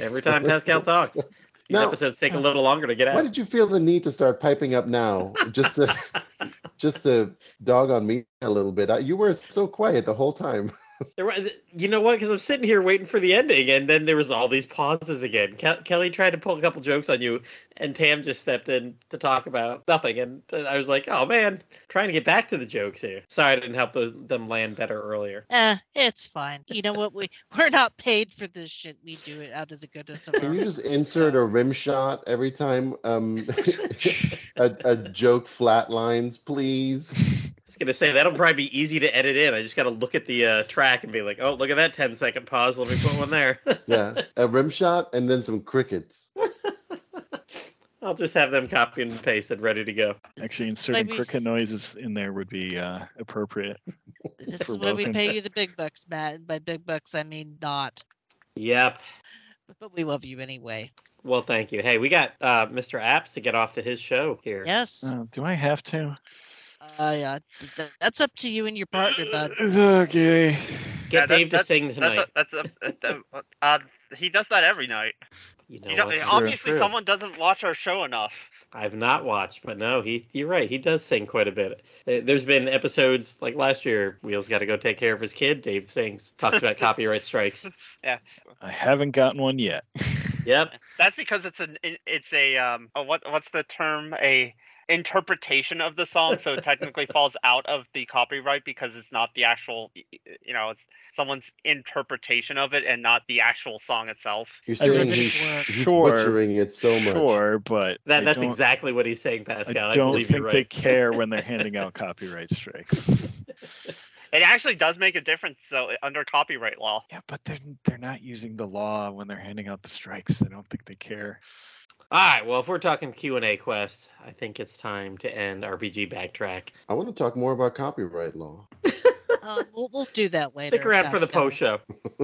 Every time Pascal talks, these Now- episodes take a little longer to get out. Why did you feel the need to start piping up now? Just to just to dog on me a little bit. I- You were so quiet the whole time. There was, you know what? Because I'm sitting here waiting for the ending, and then there was all these pauses again. Ke- Kelly tried to pull a couple jokes on you, and Tam just stepped in to talk about nothing. And I was like, "Oh man, trying to get back to the jokes here." Sorry, I didn't help those, them land better earlier. eh, it's fine you know what we we're not paid for this shit we do it out of the goodness of our Can you just insert so- a rim shot every time um a, a joke flatlines, please? I was gonna say that'll probably be easy to edit in. I just got to look at the uh, track and be like, "Oh, look at that 10 second pause. Let me put one there." Yeah, a rim shot and then some crickets. I'll just have them copy and pasted, ready to go. Actually, inserting Maybe- cricket noises in there would be uh, appropriate. this is why we pay you the big bucks matt and by big bucks i mean not Yep. but, but we love you anyway Well, thank you. Hey, we got uh, Mr. Apps to get off to his show here. yes Uh, do I have to? Uh yeah th- th- that's up to you and your partner bud Okay. Get Yeah, that- Dave to sing tonight. That's a, that's a, uh, uh, he does that every night. you know You don't- what? True. obviously, True. someone doesn't watch our show enough. I've not watched, but no, he you're right. He does sing quite a bit. Uh, There's been episodes like last year. Wheels got to go take care of his kid. Dave sings, talks about copyright strikes. Yeah, I haven't gotten one yet. Yep. That's because it's an it's a um a, what what's the term a interpretation of the song so it technically falls out of the copyright because it's not the actual y- y- you know it's someone's interpretation of it and not the actual song itself You're I saying mean, he's, Sure. he's Sure. butchering it so much. Sure, but that, that's exactly what he's saying, Pascal. I I, don't believe think you're they care when they're handing out copyright strikes. it actually does make a difference so uh, under copyright law Yeah, but they're they're not using the law when they're handing out the strikes. I don't think they care. All right. Well, if we're talking Q and A quest, I think it's time to end RPG backtrack. I want to talk more about copyright law. um, we'll, we'll do that later Stick around for the post show.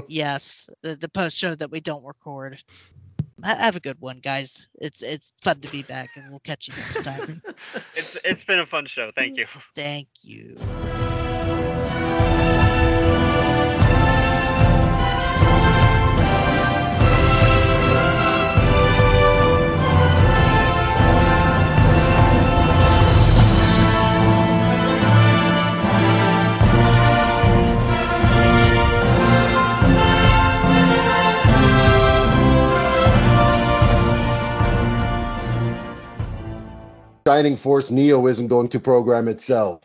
yes the, the post show that we don't record Ha- have a good one guys it's it's fun to be back and we'll catch you next time it's it's been a fun show thank you thank you Shining Force Neo isn't going to program itself.